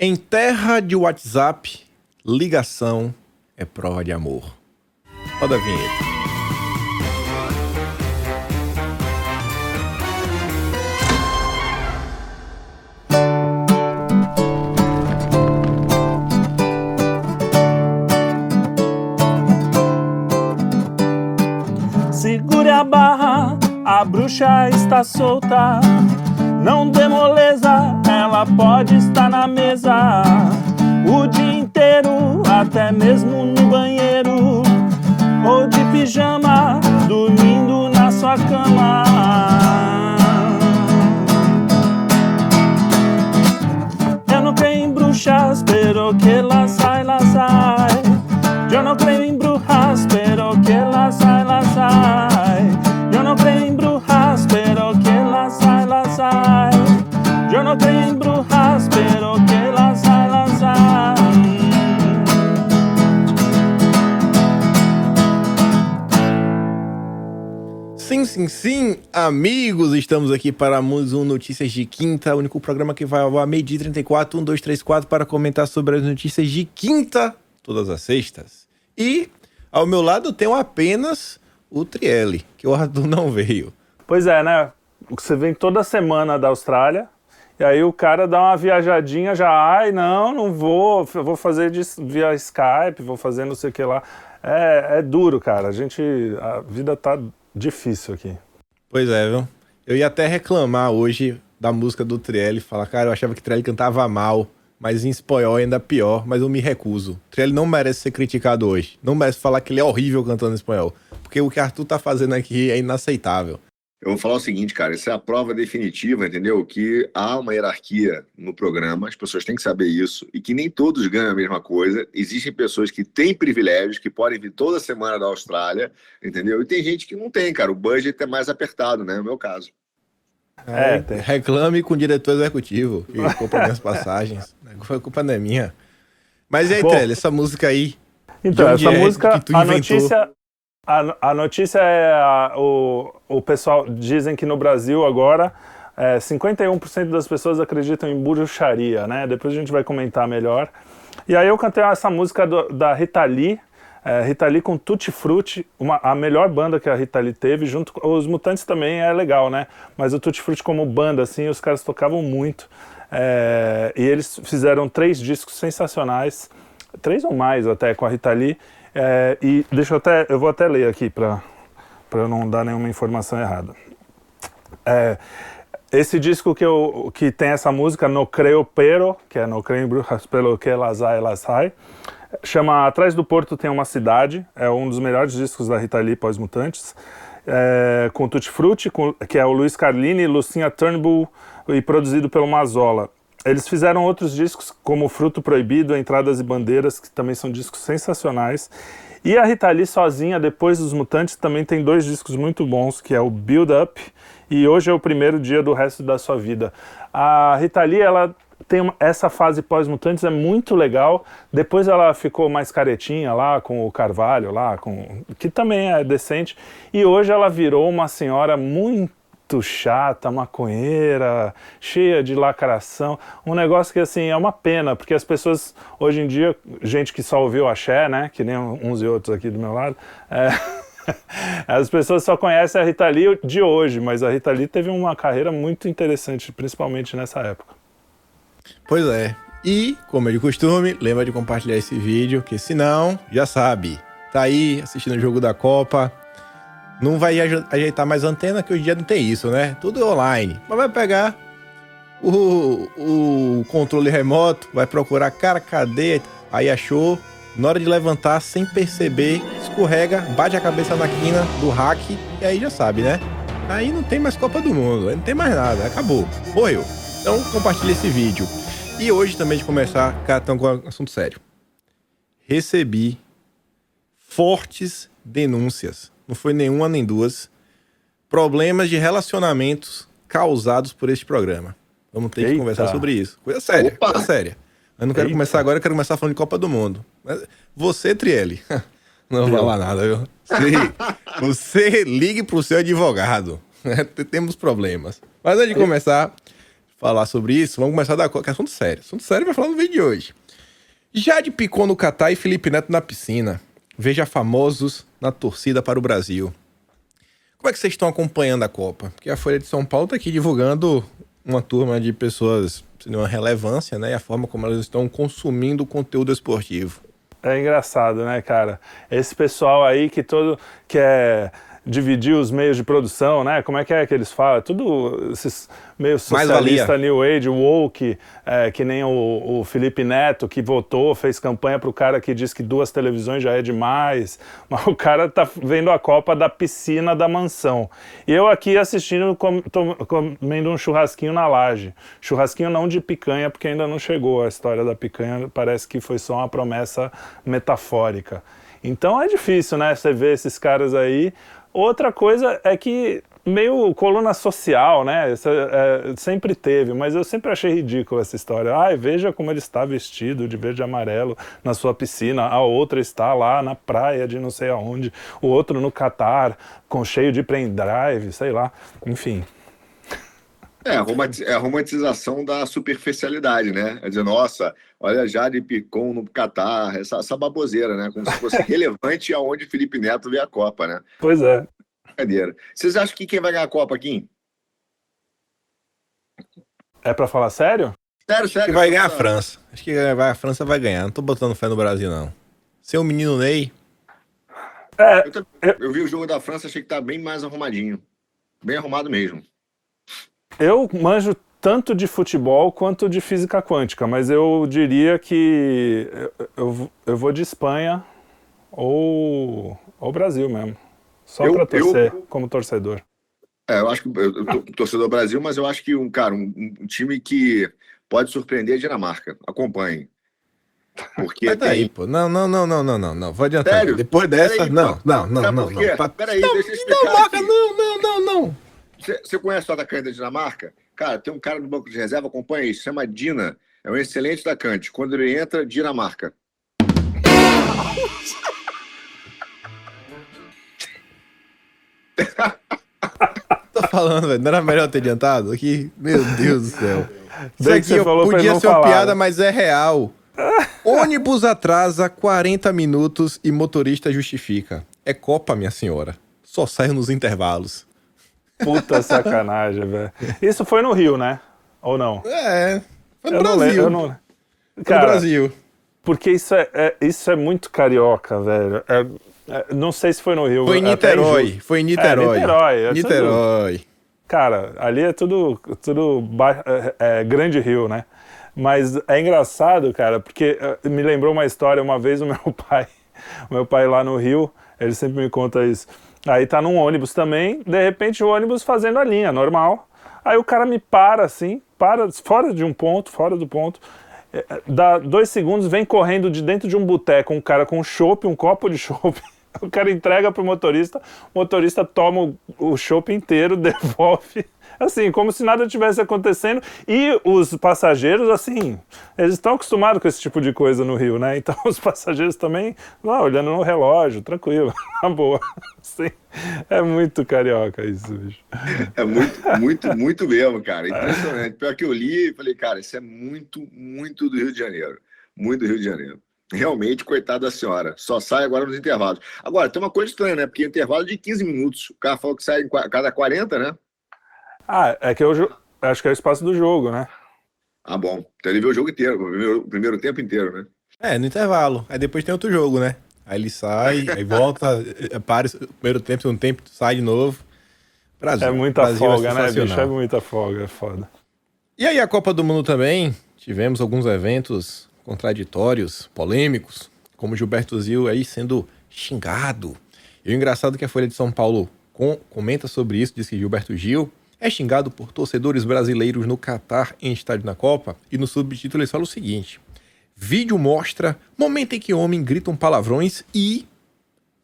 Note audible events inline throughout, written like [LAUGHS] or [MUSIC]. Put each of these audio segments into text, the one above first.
Em terra de WhatsApp, ligação é prova de amor. Roda a vinheta. Segure a barra, a bruxa está solta. Não dê moleza, ela pode estar na mesa o dia inteiro, até mesmo no banheiro, ou de pijama, dormindo na sua cama. Eu não creio em bruxas, pero que la sai, la sai. Eu não creio em brujas, pero Sim, amigos, estamos aqui para mais um Notícias de Quinta, o único programa que vai ao meio-dia 34, 1, 2, 3, 4, para comentar sobre as notícias de quinta, todas as sextas. E ao meu lado tem apenas o Trielli, que o Arthur não veio. Pois é, né? Você vem toda semana da Austrália, e aí o cara dá uma viajadinha já, ai, não, não vou, vou fazer via Skype, vou fazer não sei o que lá. É, é duro, cara. A gente. A vida tá difícil aqui. Pois é, viu? Eu ia até reclamar hoje da música do Trielli, falar, cara, eu achava que Trielli cantava mal, mas em espanhol ainda pior, mas eu me recuso. Trielli não merece ser criticado hoje. Não merece falar que ele é horrível cantando em espanhol. Porque o que Arthur tá fazendo aqui é inaceitável. Eu vou falar o seguinte, cara, isso é a prova definitiva, entendeu? Que há uma hierarquia no programa, as pessoas têm que saber isso, e que nem todos ganham a mesma coisa. Existem pessoas que têm privilégios, que podem vir toda semana da Austrália, entendeu? E tem gente que não tem, cara. O budget é mais apertado, né? No meu caso. É, tem. Reclame com o diretor executivo, que compra minhas passagens. [LAUGHS] A culpa não é minha. Mas e aí, Bom. Trielli, essa música aí, Então, essa é música, que tu a inventou? notícia, a, a notícia é a- o, o pessoal dizem que no Brasil agora é, 51% das pessoas acreditam em bruxaria, né? Depois a gente vai comentar melhor. E aí eu cantei essa música do- da Rita Lee, é, Rita Lee com Tutti Frutti, uma, a melhor banda que a Rita Lee teve, junto com os Mutantes também é legal, né? Mas o Tutti Frutti como banda, assim, os caras tocavam muito. É, e eles fizeram três discos sensacionais, três ou mais até com a Rita Lee. É, e deixa eu até, eu vou até ler aqui para não dar nenhuma informação errada. É, esse disco que, eu, que tem essa música, No Creo Pero, que é No Creo em Brujas Pelo Que Las Hay, Las Hay, chama Atrás do Porto Tem Uma Cidade, é um dos melhores discos da Rita Lee pós-Mutantes, é, com Tutti Frutti, com, que é o Luiz Carlini, Lucinha Turnbull e produzido pelo Mazola. Eles fizeram outros discos, como Fruto Proibido, Entradas e Bandeiras, que também são discos sensacionais. E a Rita Lee sozinha, depois dos Mutantes, também tem dois discos muito bons, que é o Build Up e Hoje é o Primeiro Dia do Resto da Sua Vida. A Rita Lee, ela tem uma- essa fase pós-Mutantes, é muito legal. Depois ela ficou mais caretinha lá, com o Carvalho lá, com, que também é decente. E hoje ela virou uma senhora muito chata, maconheira, cheia de lacração, um negócio que assim é uma pena, porque as pessoas hoje em dia, gente que só ouviu axé, né, que nem uns e outros aqui do meu lado, é, [LAUGHS] as pessoas só conhecem a Rita Lee de hoje, mas a Rita Lee teve uma carreira muito interessante, principalmente nessa época. Pois é. E, como é de costume, lembra de compartilhar esse vídeo, que senão, já sabe, tá aí assistindo o jogo da Copa, não vai aje- ajeitar mais antena, que hoje em dia não tem isso, né? Tudo online. Mas vai pegar o, o controle remoto, vai procurar, cara, cadê? Aí achou, na hora de levantar, sem perceber, escorrega, bate a cabeça na quina do hack, e aí já sabe, né? Aí não tem mais Copa do Mundo, aí não tem mais nada, acabou, morreu. Então compartilha esse vídeo. E hoje também de começar, cara, estamos com um assunto sério. Recebi fortes denúncias, não foi nenhuma nem duas, problemas de relacionamentos causados por este programa. Vamos ter que Eita. conversar sobre isso. Coisa séria, Opa! coisa séria. Eu não quero Eita. começar agora, eu quero começar falando de Copa do Mundo. Mas Você, Trielli, [LAUGHS] não vou falar nada, viu? Você, [LAUGHS] você ligue pro seu advogado. [LAUGHS] Temos problemas. Mas antes de começar, falar sobre isso, vamos começar da que é assunto sério. Assunto sério vai falar no vídeo de hoje. Jade picou no Catar e Felipe Neto na piscina. Veja famosos na torcida para o Brasil. Como é que vocês estão acompanhando a Copa? Porque a Folha de São Paulo está aqui divulgando uma turma de pessoas de uma relevância, né? E a forma como elas estão consumindo o conteúdo esportivo. É engraçado, né, cara? Esse pessoal aí que todo que é dividir os meios de produção, né? Como é que é que eles falam? Tudo esses meio socialista, New Age, woke, é, que nem o, o, Felipe Neto, que votou, fez campanha para o cara que diz que duas televisões já é demais, mas [LAUGHS] o cara tá vendo a Copa da piscina da mansão. E eu aqui assistindo, com, tô, comendo um churrasquinho na laje. Churrasquinho não de picanha, porque ainda não chegou a história da picanha, parece que foi só uma promessa metafórica. Então é difícil, né? Você ver esses caras aí. Outra coisa é que meio coluna social, né? É, sempre teve, mas eu sempre achei ridículo essa história. Ai, veja como ele está vestido de verde e amarelo na sua piscina, a outra está lá na praia de não sei aonde, o outro no Catar, com cheio de pendrive, sei lá, enfim. É, é a romantização da superficialidade, né? É dizer, nossa, olha Jade Picon no Catar, essa, essa baboseira, né? Como se fosse [LAUGHS] relevante aonde Felipe Neto vê a Copa, né? Pois é. Brincadeira. Vocês acham que quem vai ganhar a Copa aqui? É para falar sério? Sério, sério. Que vai ganhar a França. Acho que a França vai ganhar. Não tô botando fé no Brasil, não. Ser o menino Ney. É, eu, eu, vi o jogo da França, achei que tá bem mais arrumadinho. Bem arrumado mesmo. Eu manjo tanto de futebol quanto de física quântica, mas eu diria que eu, eu, eu vou de Espanha ou, ou Brasil mesmo. Só para torcer eu, como torcedor. É, eu acho que eu, eu torcedor Brasil, mas eu acho que um cara, um, um time que pode surpreender a Dinamarca. Acompanhe. Porque Mas daí, tem... pô. Não, não, não, não, não, não, não. Vou adiantar. Sério? Depois dessa, aí, não, não, não, não, não, não. Peraí, não, deixa eu explicar. Dinamarca, não, não, não, não. Você conhece o atacante da Dinamarca? Cara, tem um cara no banco de reserva, acompanha isso, chama Dina. É um excelente atacante. Quando ele entra, Dinamarca. [LAUGHS] Tô falando, velho. Não era melhor ter adiantado? Aqui, meu Deus do céu. Isso aqui você falou podia ser uma piada, mas é real. [LAUGHS] Ônibus atrasa 40 minutos e motorista justifica. É Copa, minha senhora. Só sai nos intervalos. Puta [LAUGHS] sacanagem, velho. Isso foi no Rio, né? Ou não? É. Foi no eu Brasil. Não, eu não... Cara, no Brasil. Porque isso é, é, isso é muito carioca, velho. É, é, não sei se foi no Rio. Foi em Niterói. Foi em Niterói. É, Niterói. É Niterói. Tudo... Cara, ali é tudo, tudo ba... É, grande rio, né? Mas é engraçado, cara, porque me lembrou uma história uma vez o meu [LAUGHS] pai, o meu pai lá no Rio, ele sempre me conta isso. Aí tá num ônibus também, de repente o ônibus fazendo a linha normal. Aí o cara me para assim, para fora de um ponto, fora do ponto. Dá dois segundos, vem correndo de dentro de um boteco um cara com um chopp, um copo de [LAUGHS] chopp O cara entrega pro motorista, o motorista toma o, o inteiro, [LAUGHS] devolve, assim, como se nada tivesse acontecendo. E os passageiros, assim, eles estão acostumados com esse tipo de coisa no Rio, né? Então [LAUGHS] os passageiros também, lá, olhando no relógio, tranquilo, [LAUGHS] na boa. Assim, é muito carioca isso, bicho. É muito, muito, muito mesmo, cara. Impressionante. Pior que eu li e falei, cara, isso é muito, muito do Rio de Janeiro. Muito do Rio de Janeiro. Realmente, coitada da senhora. Só sai agora nos intervalos. Agora, tem uma coisa estranha, né? Porque intervalo de 15 minutos. O cara falou que sai a cada 40, né? Ah, é que eu acho que é o espaço do jogo, né? Ah, bom. Então ele viu o jogo inteiro, o primeiro, o primeiro tempo inteiro, né? É, no intervalo. Aí depois tem outro jogo, né? Aí ele sai, [LAUGHS] aí volta, para o primeiro tempo, segundo tempo, sai de novo. Brasil. É muita Brasil é folga, é né, bicho? É muita folga, é foda. E aí a Copa do Mundo também, tivemos alguns eventos contraditórios, polêmicos, como Gilberto Zil aí sendo xingado. E o engraçado é que a Folha de São Paulo com, comenta sobre isso, diz que Gilberto Gil é xingado por torcedores brasileiros no Catar em estádio na Copa, e no subtítulo eles falam o seguinte: Vídeo mostra momento em que homens gritam palavrões e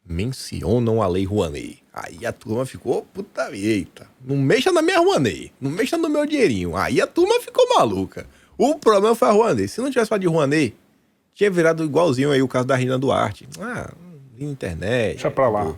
mencionam a Lei Rouanet. Aí a turma ficou, puta eita, não mexa na minha Rouanet, não mexa no meu dinheirinho. Aí a turma ficou maluca. O problema foi a Rouanet. Se não tivesse falado de Rouanet, tinha virado igualzinho aí o caso da Rina Duarte. Ah, internet. Deixa pra lá.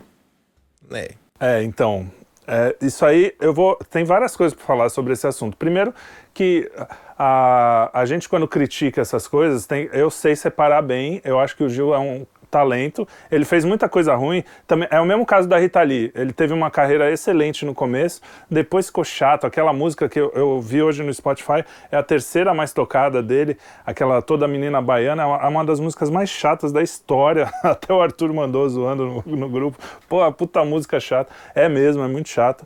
Né? É, então. É, isso aí, eu vou. Tem várias coisas para falar sobre esse assunto. Primeiro, que a, a gente, quando critica essas coisas, tem, eu sei separar bem. Eu acho que o Gil é um talento. Ele fez muita coisa ruim. Também é o mesmo caso da Rita Lee. Ele teve uma carreira excelente no começo, depois ficou chato. Aquela música que eu, eu vi hoje no Spotify é a terceira mais tocada dele. Aquela toda menina baiana é uma, é uma das músicas mais chatas da história. [LAUGHS] Até o Arthur mandou zoando no, no grupo. Pô, a puta música chata. É mesmo, é muito chata.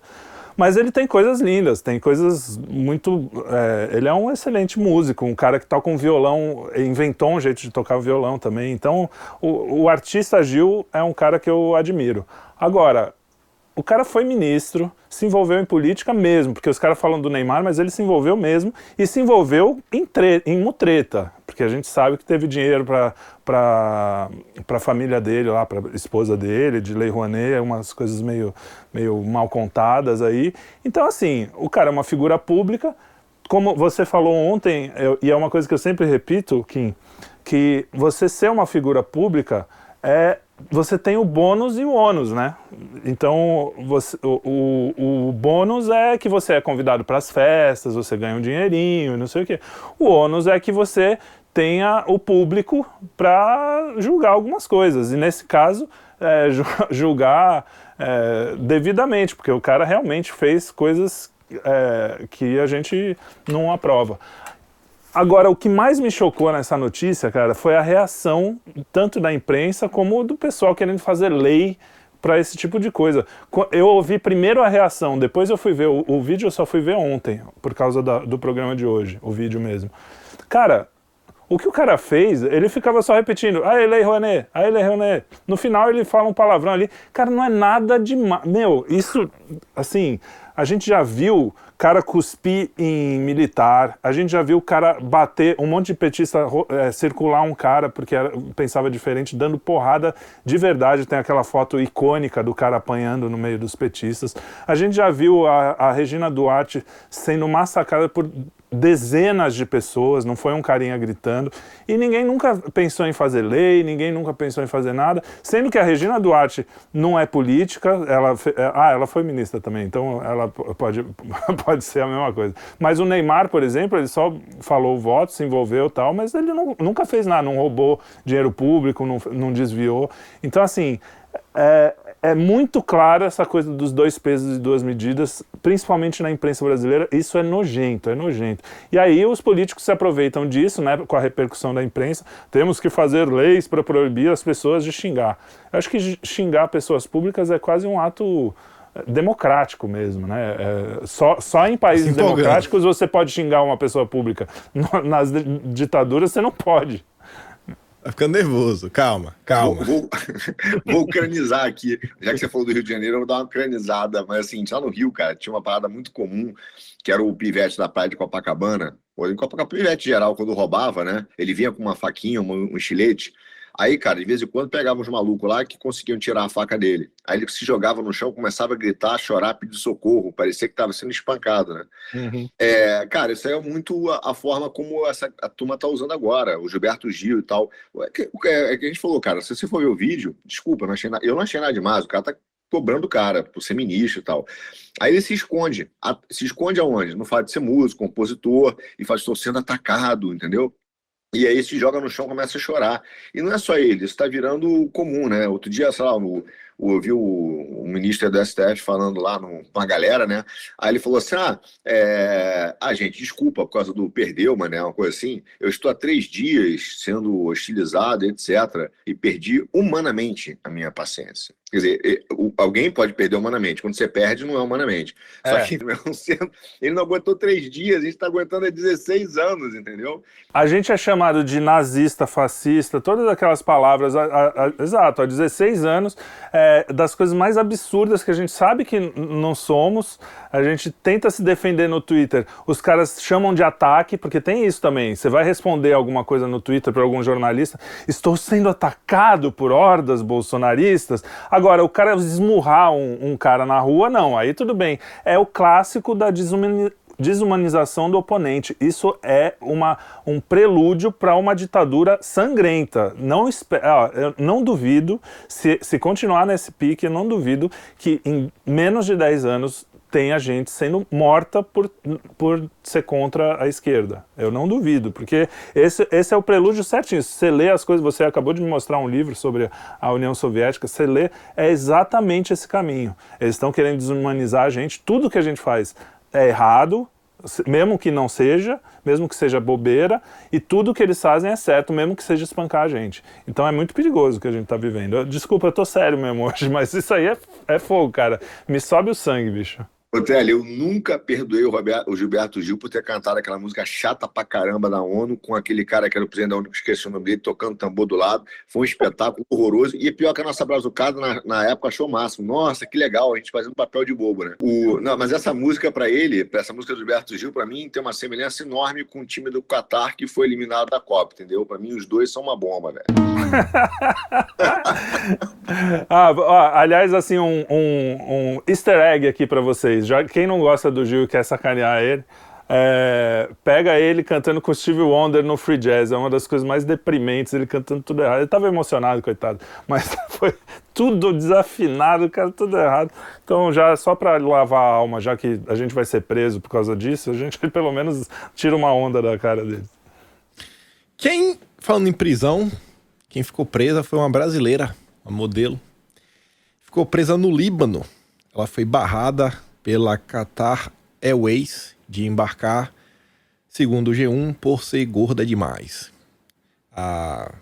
Mas ele tem coisas lindas, tem coisas muito. É, ele é um excelente músico, um cara que toca um violão, inventou um jeito de tocar o violão também. Então, o, o artista Gil é um cara que eu admiro. Agora, o cara foi ministro, se envolveu em política mesmo, porque os caras falam do Neymar, mas ele se envolveu mesmo e se envolveu em, tre em mutreta, porque a gente sabe que teve dinheiro para a família dele lá, para esposa dele, de Lei Rouanet, umas coisas meio, meio mal contadas aí. Então, assim, o cara é uma figura pública, como você falou ontem, eu, e é uma coisa que eu sempre repito, Kim, que você ser uma figura pública é você tem o bônus e o ônus, né? Então, você, o, o, o bônus é que você é convidado para as festas, você ganha um dinheirinho, não sei o quê. O ônus é que você tenha o público para julgar algumas coisas. E nesse caso, é, [LAUGHS] julgar é, devidamente, porque o cara realmente fez coisas é, que a gente não aprova. Agora, o que mais me chocou nessa notícia, cara, foi a reação tanto da imprensa como do pessoal querendo fazer lei para esse tipo de coisa. Eu ouvi primeiro a reação, depois eu fui ver o, o vídeo, eu só fui ver ontem, por causa da, do programa de hoje, o vídeo mesmo. Cara, o que o cara fez, ele ficava só repetindo, ele é Rouanet, ele é Rouanet. No final ele fala um palavrão ali. Cara, não é nada demais. Meu, isso, assim, a gente já viu cara cuspir em militar, a gente já viu o cara bater, um monte de petista é, circular um cara porque era, pensava diferente, dando porrada de verdade. Tem aquela foto icônica do cara apanhando no meio dos petistas. A gente já viu a, a Regina Duarte sendo massacrada por dezenas de pessoas, não foi um carinha gritando, e ninguém nunca pensou em fazer lei, ninguém nunca pensou em fazer nada, sendo que a Regina Duarte não é política, ela, é, ah, ela foi ministra também, então ela pode, [LAUGHS] pode ser a mesma coisa. Mas o Neymar, por exemplo, ele só falou o voto, se envolveu tal, mas ele não, nunca fez nada, não roubou dinheiro público, não, não desviou. Então, assim, é, é muito clara essa coisa dos dois pesos e duas medidas, principalmente na imprensa brasileira. Isso é nojento, é nojento. E aí os políticos se aproveitam disso, né, com a repercussão da imprensa. Temos que fazer leis para proibir as pessoas de xingar. Eu acho que xingar pessoas públicas é quase um ato eh, democrático mesmo, né? É, só, só em países democráticos você pode xingar uma pessoa pública. [LAUGHS] Nas ditaduras você não pode. Tá ficando nervoso. Calma, calma. Vou, vou, [LAUGHS] vou cranizar aqui. Já que você falou do Rio de Janeiro, eu vou dar uma cranizada. Mas assim, só no Rio, cara, tinha uma parada muito comum, que era o pivete da praia de Copacabana. Ou em Copacabana, pivete geral, quando roubava, né? Ele vinha com uma faquinha, um, um estilete. Aí, cara, de vez em quando pegava uns malucos lá que conseguiam tirar a faca dele. Aí ele se jogava no chão, começava a gritar, chorar, pedir socorro. Parecia que estava sendo espancado, né? Uhum. É, cara, isso aí é muito a, a, forma como essa a turma tá usando agora, o Gilberto Gil e tal. É que, é, é que a gente falou, cara, se você for ver o vídeo, desculpa, não achei na, eu não achei nada demais, o cara tá cobrando o cara por ser ministro e tal. Aí ele se esconde. A, se esconde aonde? No fato de ser músico, compositor, e faz estou sendo atacado, entendeu? E aí se joga no chão, começa a chorar. E não é só ele, isso está virando comum, né? Outro dia, sei lá, eu vi o, o, ministro do STF falando lá no, com a galera, né? Aí ele falou assim: ah, é... ah, gente, desculpa por causa do perdeu, né? Uma coisa assim. Eu estou há três dias sendo hostilizado, etc. E perdi humanamente a minha paciência. Quer dizer, alguém pode perder humanamente. Quando você perde, não é humanamente. Só é. que [LAUGHS] ele não aguentou três dias, a gente está aguentando há 16 anos, entendeu? A gente é chamado de nazista, fascista, todas aquelas palavras, a, a, a, exato, há 16 anos, é, das coisas mais absurdas que a gente sabe que não somos, a gente tenta se defender no Twitter, os caras chamam de ataque, porque tem isso também. Você vai responder alguma coisa no Twitter para algum jornalista, estou sendo atacado por hordas bolsonaristas. Agora, o cara esmurrar um, um cara na rua, não, aí tudo bem. É o clássico da desumanização desumanização do oponente. Isso é uma, um prelúdio para uma ditadura sangrenta. Não, eu não duvido, se, se continuar nesse pique, não duvido que em menos de 10 anos tenha gente sendo morta por, por ser contra a esquerda. Eu não duvido, porque esse, esse é o prelúdio certinho. Você lê as coisas, você acabou de me mostrar um livro sobre a União Soviética, você lê, é exatamente esse caminho. Eles estão querendo desumanizar a gente, tudo que a gente faz é errado, mesmo que não seja, mesmo que seja bobeira, e tudo que eles fazem é certo, mesmo que seja espancar a gente. Então é muito perigoso o que a gente está vivendo. Desculpa, eu tô sério mesmo [LAUGHS] hoje, mas isso aí é, é fogo, cara. Me sobe o sangue, bicho. Otelli, eu nunca perdoei o, Roberto, o, Gilberto Gil por ter cantado aquela música chata pra caramba da ONU, com aquele cara que era o presidente da ONU, que esqueci o nome dele, tocando tambor do lado. Foi um espetáculo horroroso. E pior que a nossa brazucada, na, na época, achou o máximo. Nossa, que legal, a gente fazendo papel de bobo, né? O, não, mas essa música para ele, essa música do Gilberto Gil, para mim, tem uma semelhança enorme com o time do Qatar que foi eliminado da Copa, entendeu? Para mim, os dois são uma bomba, velho. [LAUGHS] ah, ó, aliás, assim, um, um, um easter egg aqui para vocês Já, quem não gosta do Gil e quer sacanear ele, é, pega ele cantando com Steve Wonder no Free Jazz. É uma das coisas mais deprimentes, ele cantando tudo errado. Ele estava emocionado, coitado, [LAUGHS] mas foi tudo desafinado, cara, tudo errado. Então, já só para lavar a alma, já que a gente vai ser preso por causa disso, a gente [LAUGHS] pelo menos tira uma onda da cara dele. Quem, falando em prisão, quem ficou presa foi uma brasileira, uma modelo. Ficou presa no Líbano. Ela foi barrada pela Qatar Airways de embarcar, segundo o G1, por ser gorda demais. A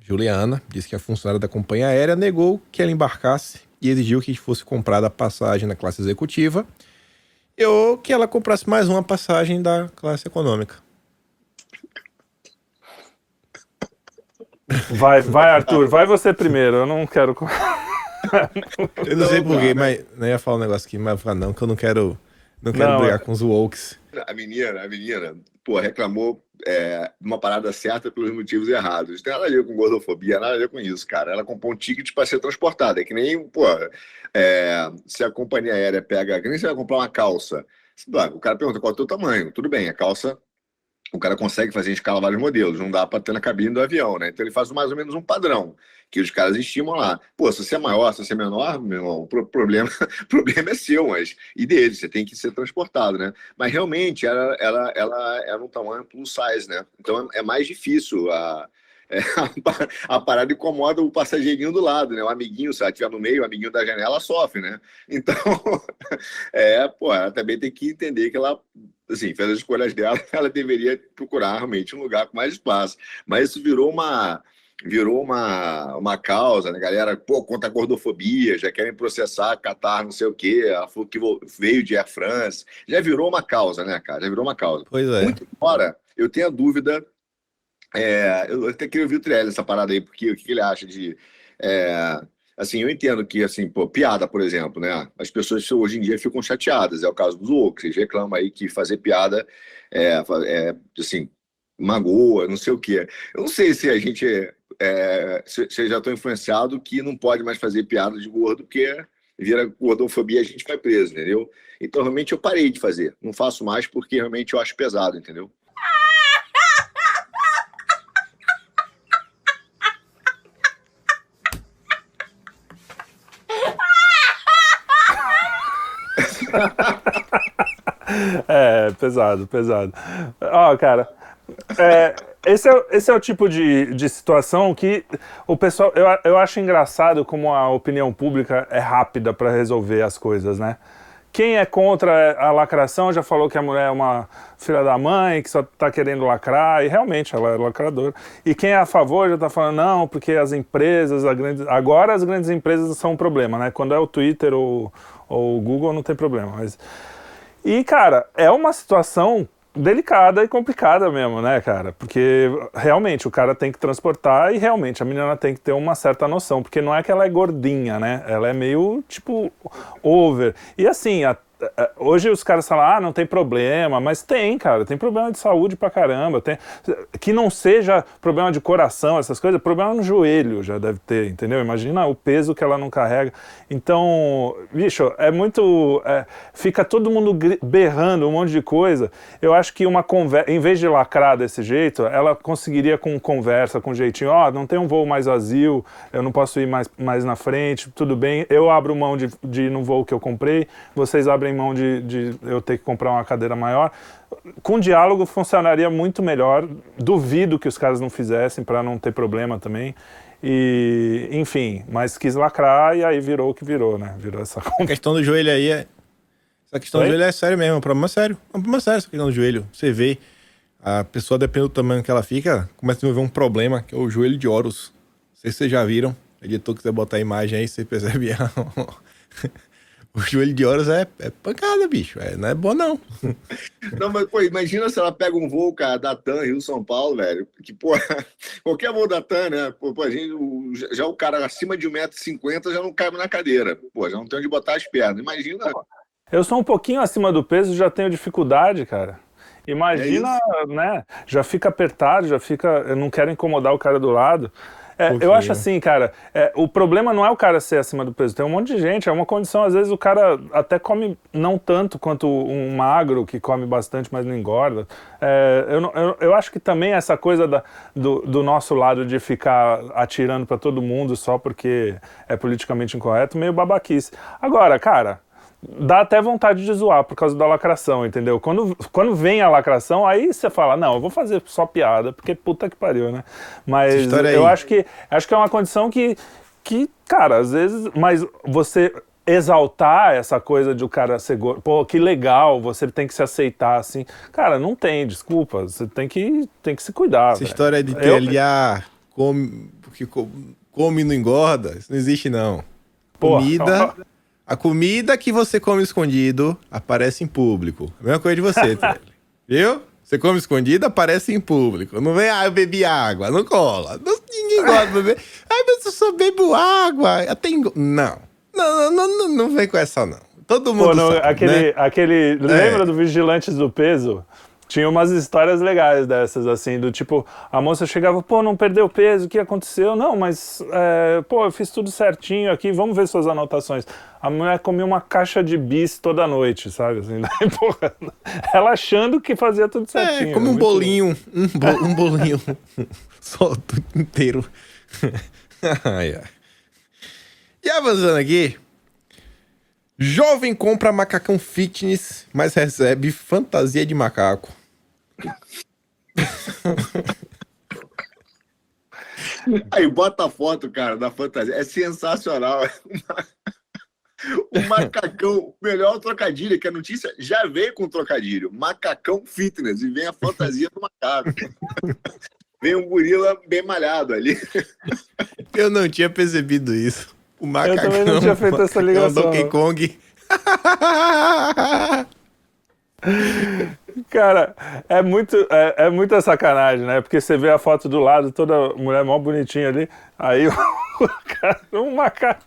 Juliana disse que a funcionária da companhia aérea negou que ela embarcasse e exigiu que fosse comprada a passagem na classe executiva ou que ela comprasse mais uma passagem da classe econômica. Vai, vai, Arthur, vai você primeiro. Eu não quero. [LAUGHS] [LAUGHS] eu não, sei porquê, mas. Não ia falar um negócio aqui, mas falar não, que eu não quero. Não quero não, brigar é... com os wokes. A menina, a menina, pô, reclamou é, uma parada certa pelos motivos errados. Não tem nada a ver com gordofobia, nada a ver com isso, cara. Ela comprou um ticket para ser transportada. É que nem, pô, é, se a companhia aérea pega. Que nem você vai comprar uma calça. O cara pergunta qual é o teu tamanho. Tudo bem, a calça o cara consegue fazer escala vários modelos, não dá para ter na cabine do avião, né? Então ele faz mais ou menos um padrão que os caras estimam lá. Pô, se você é maior, se você é menor, meu irmão, o problema, [LAUGHS] problema é seu, mas e dele, você tem que ser transportado, né? Mas realmente ela, ela, ela era um tamanho plus size, né? Então é mais difícil a, é, [LAUGHS] a, parada incomoda o passageirinho do lado, né? O amiguinho, se ela estiver no meio, o amiguinho da janela sofre, né? Então, [LAUGHS] é, pô, ela também tem que entender que ela, assim, fez as escolhas dela, [LAUGHS] ela deveria procurar realmente um lugar com mais espaço. Mas isso virou uma virou uma, uma causa, né, galera? Pô, contra a gordofobia, já querem processar Qatar, não sei o quê, a que veio de Air France. Já virou uma causa, né, cara? Já virou uma causa. Pois é. Muito embora eu tenha dúvida. É, eu até queria ouvir o Trelli essa parada aí, porque o que ele acha de. É, assim, eu entendo que, assim, pô, piada, por exemplo, né? As pessoas hoje em dia ficam chateadas, é o caso dos outros. Eles reclamam aí que fazer piada é, é assim, magoa, não sei o quê. Eu não sei se a gente é, você já está influenciado que não pode mais fazer piada de gordo, porque vira gordofobia a gente vai preso, entendeu? Então, realmente, eu parei de fazer. Não faço mais porque realmente eu acho pesado, entendeu? [LAUGHS] é, pesado, pesado. Ó, oh, cara, é, esse, é, esse é o tipo de, de situação que o pessoal. Eu, eu acho engraçado como a opinião pública é rápida para resolver as coisas, né? Quem é contra a lacração já falou que a mulher é uma filha da mãe, que só está querendo lacrar, e realmente ela é lacradora. E quem é a favor já está falando, não, porque as empresas, grande... agora as grandes empresas são um problema, né? Quando é o Twitter ou, ou o Google não tem problema. Mas... E, cara, é uma situação delicada e complicada mesmo, né, cara? Porque realmente o cara tem que transportar e realmente a menina tem que ter uma certa noção, porque não é que ela é gordinha, né? Ela é meio tipo over. E assim, a, hoje os caras falam, ah, não tem problema, mas tem, cara, tem problema de saúde pra caramba. Tem, que não seja problema de coração, essas coisas, problema no joelho já deve ter, entendeu? Imagina o peso que ela não carrega. Então, bicho, é muito. É, fica todo mundo berrando um monte de coisa. Eu acho que uma conversa, em vez de lacrar desse jeito, ela conseguiria com conversa, com jeitinho, ó, oh, não tem um voo mais vazio, eu não posso ir mais, mais na frente, tudo bem, eu abro mão de, de ir no voo que eu comprei, vocês abrem mão de, de eu ter que comprar uma cadeira maior. Com diálogo funcionaria muito melhor. Duvido que os caras não fizessem para não ter problema também. E, enfim, mas quis lacrar e aí virou o que virou, né? Virou essa [LAUGHS] A questão do joelho aí é. Essa questão Oi? do joelho é sério mesmo, é um problema sério. É um problema sério essa questão do joelho. Você vê, a pessoa, dependendo do tamanho que ela fica, começa a desenvolver um problema, que é o joelho de Horus. Não sei se vocês já viram. O editor quiser botar a imagem aí, você percebe [LAUGHS] O joelho de Horus é, é pancada, bicho. É, não é bom, não. [LAUGHS] Não, mas, pô, imagina se ela pega um voo, cara, da TAM, Rio São Paulo, velho. Que, pô, [LAUGHS] qualquer voo da TAM, né? Pô, pô, a gente, já o cara acima de 1,50m já não cabe na cadeira. Pô, já não tem onde botar as pernas. Imagina. Eu sou um pouquinho acima do peso, já tenho dificuldade, cara. Imagina, é né? Já fica apertado, já fica. Eu não quero incomodar o cara do lado. É, eu acho assim, cara, é, o problema não é o cara ser acima do peso. Tem um monte de gente, é uma condição, às vezes o cara até come não tanto quanto um magro que come bastante, mas não engorda. É, eu, eu, eu, acho que também essa coisa da, do, do nosso lado de ficar atirando para todo mundo só porque é politicamente incorreto, meio babaquice. Agora, cara dá até vontade de zoar por causa da lacração, entendeu? Quando, quando vem a lacração, aí você fala, não, eu vou fazer só piada, porque puta que pariu, né? Mas eu acho que, acho que é uma condição que, que, cara, às vezes, mas você exaltar essa coisa de o cara ser gordo, pô, que legal, você tem que se aceitar assim. Cara, não tem, desculpa, você tem que, tem que se cuidar. Essa véio. história de TLA, come, porque come e não engorda, isso não existe não. Comida... A comida que você come escondido aparece em público. A mesma coisa de você, [LAUGHS] Viu? Você come escondido, aparece em público. Não vem, ah, eu bebi água. Não cola. Não, ninguém gosta de beber. [LAUGHS] Ah, mas eu só bebo água. Até Não. Não, não, não, não, vem com essa, não. Todo mundo Pô, não, sabe, aquele, né? aquele, lembra é. do Vigilantes do Peso? Tinha umas histórias legais dessas, assim, do tipo, a moça chegava, pô, não perdeu peso, o que aconteceu? Não, mas, é, pô, eu fiz tudo certinho aqui, vamos ver suas anotações. A mulher comia uma caixa de bis toda noite, sabe? Assim, daí, [LAUGHS] porra, ela achando que fazia tudo é, certinho. É, como um bolinho, um, bo um bolinho [LAUGHS] solto inteiro. [LAUGHS] ai, ai. E avançando aqui, jovem compra macacão fitness, mas recebe fantasia de macaco. [LAUGHS] Aí bota a foto, cara, da fantasia. É sensacional. [LAUGHS] O macacão, melhor trocadilho, que a notícia já veio com trocadilho. Macacão fitness, e vem a fantasia do macaco. [LAUGHS] Vem um gorila bem malhado ali. Eu não tinha percebido isso. O macacão. Eu também não tinha feito essa ligação. Donkey Kong. Cara, é muito, é, é muita sacanagem, né? Porque você vê a foto do lado, toda mulher mó bonitinha ali, aí [LAUGHS] o cara, um macaco,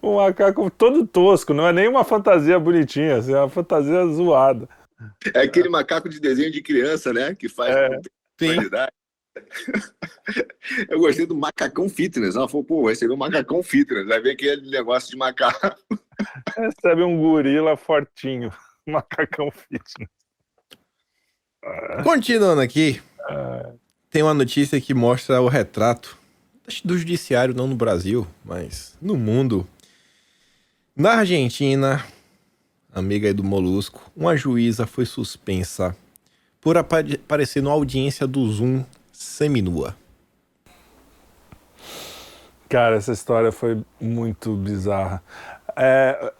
um macaco todo tosco, não é nem uma fantasia bonitinha, assim, é uma fantasia zoada. É aquele macaco de desenho de criança, né? Que faz é, qualidade. [LAUGHS] Eu gostei do macacão fitness. Ela falou, pô, recebeu um macacão fitness. Aí vem aquele negócio de macaco. [LAUGHS] Recebe um gorila fortinho. Macacão fitness. Continuando aqui, tem uma notícia que mostra o retrato do judiciário, não no Brasil, mas no mundo. Na Argentina, amiga aí do Molusco, uma juíza foi suspensa por aparecer na audiência do Zoom seminua. Cara, essa história foi muito bizarra. É,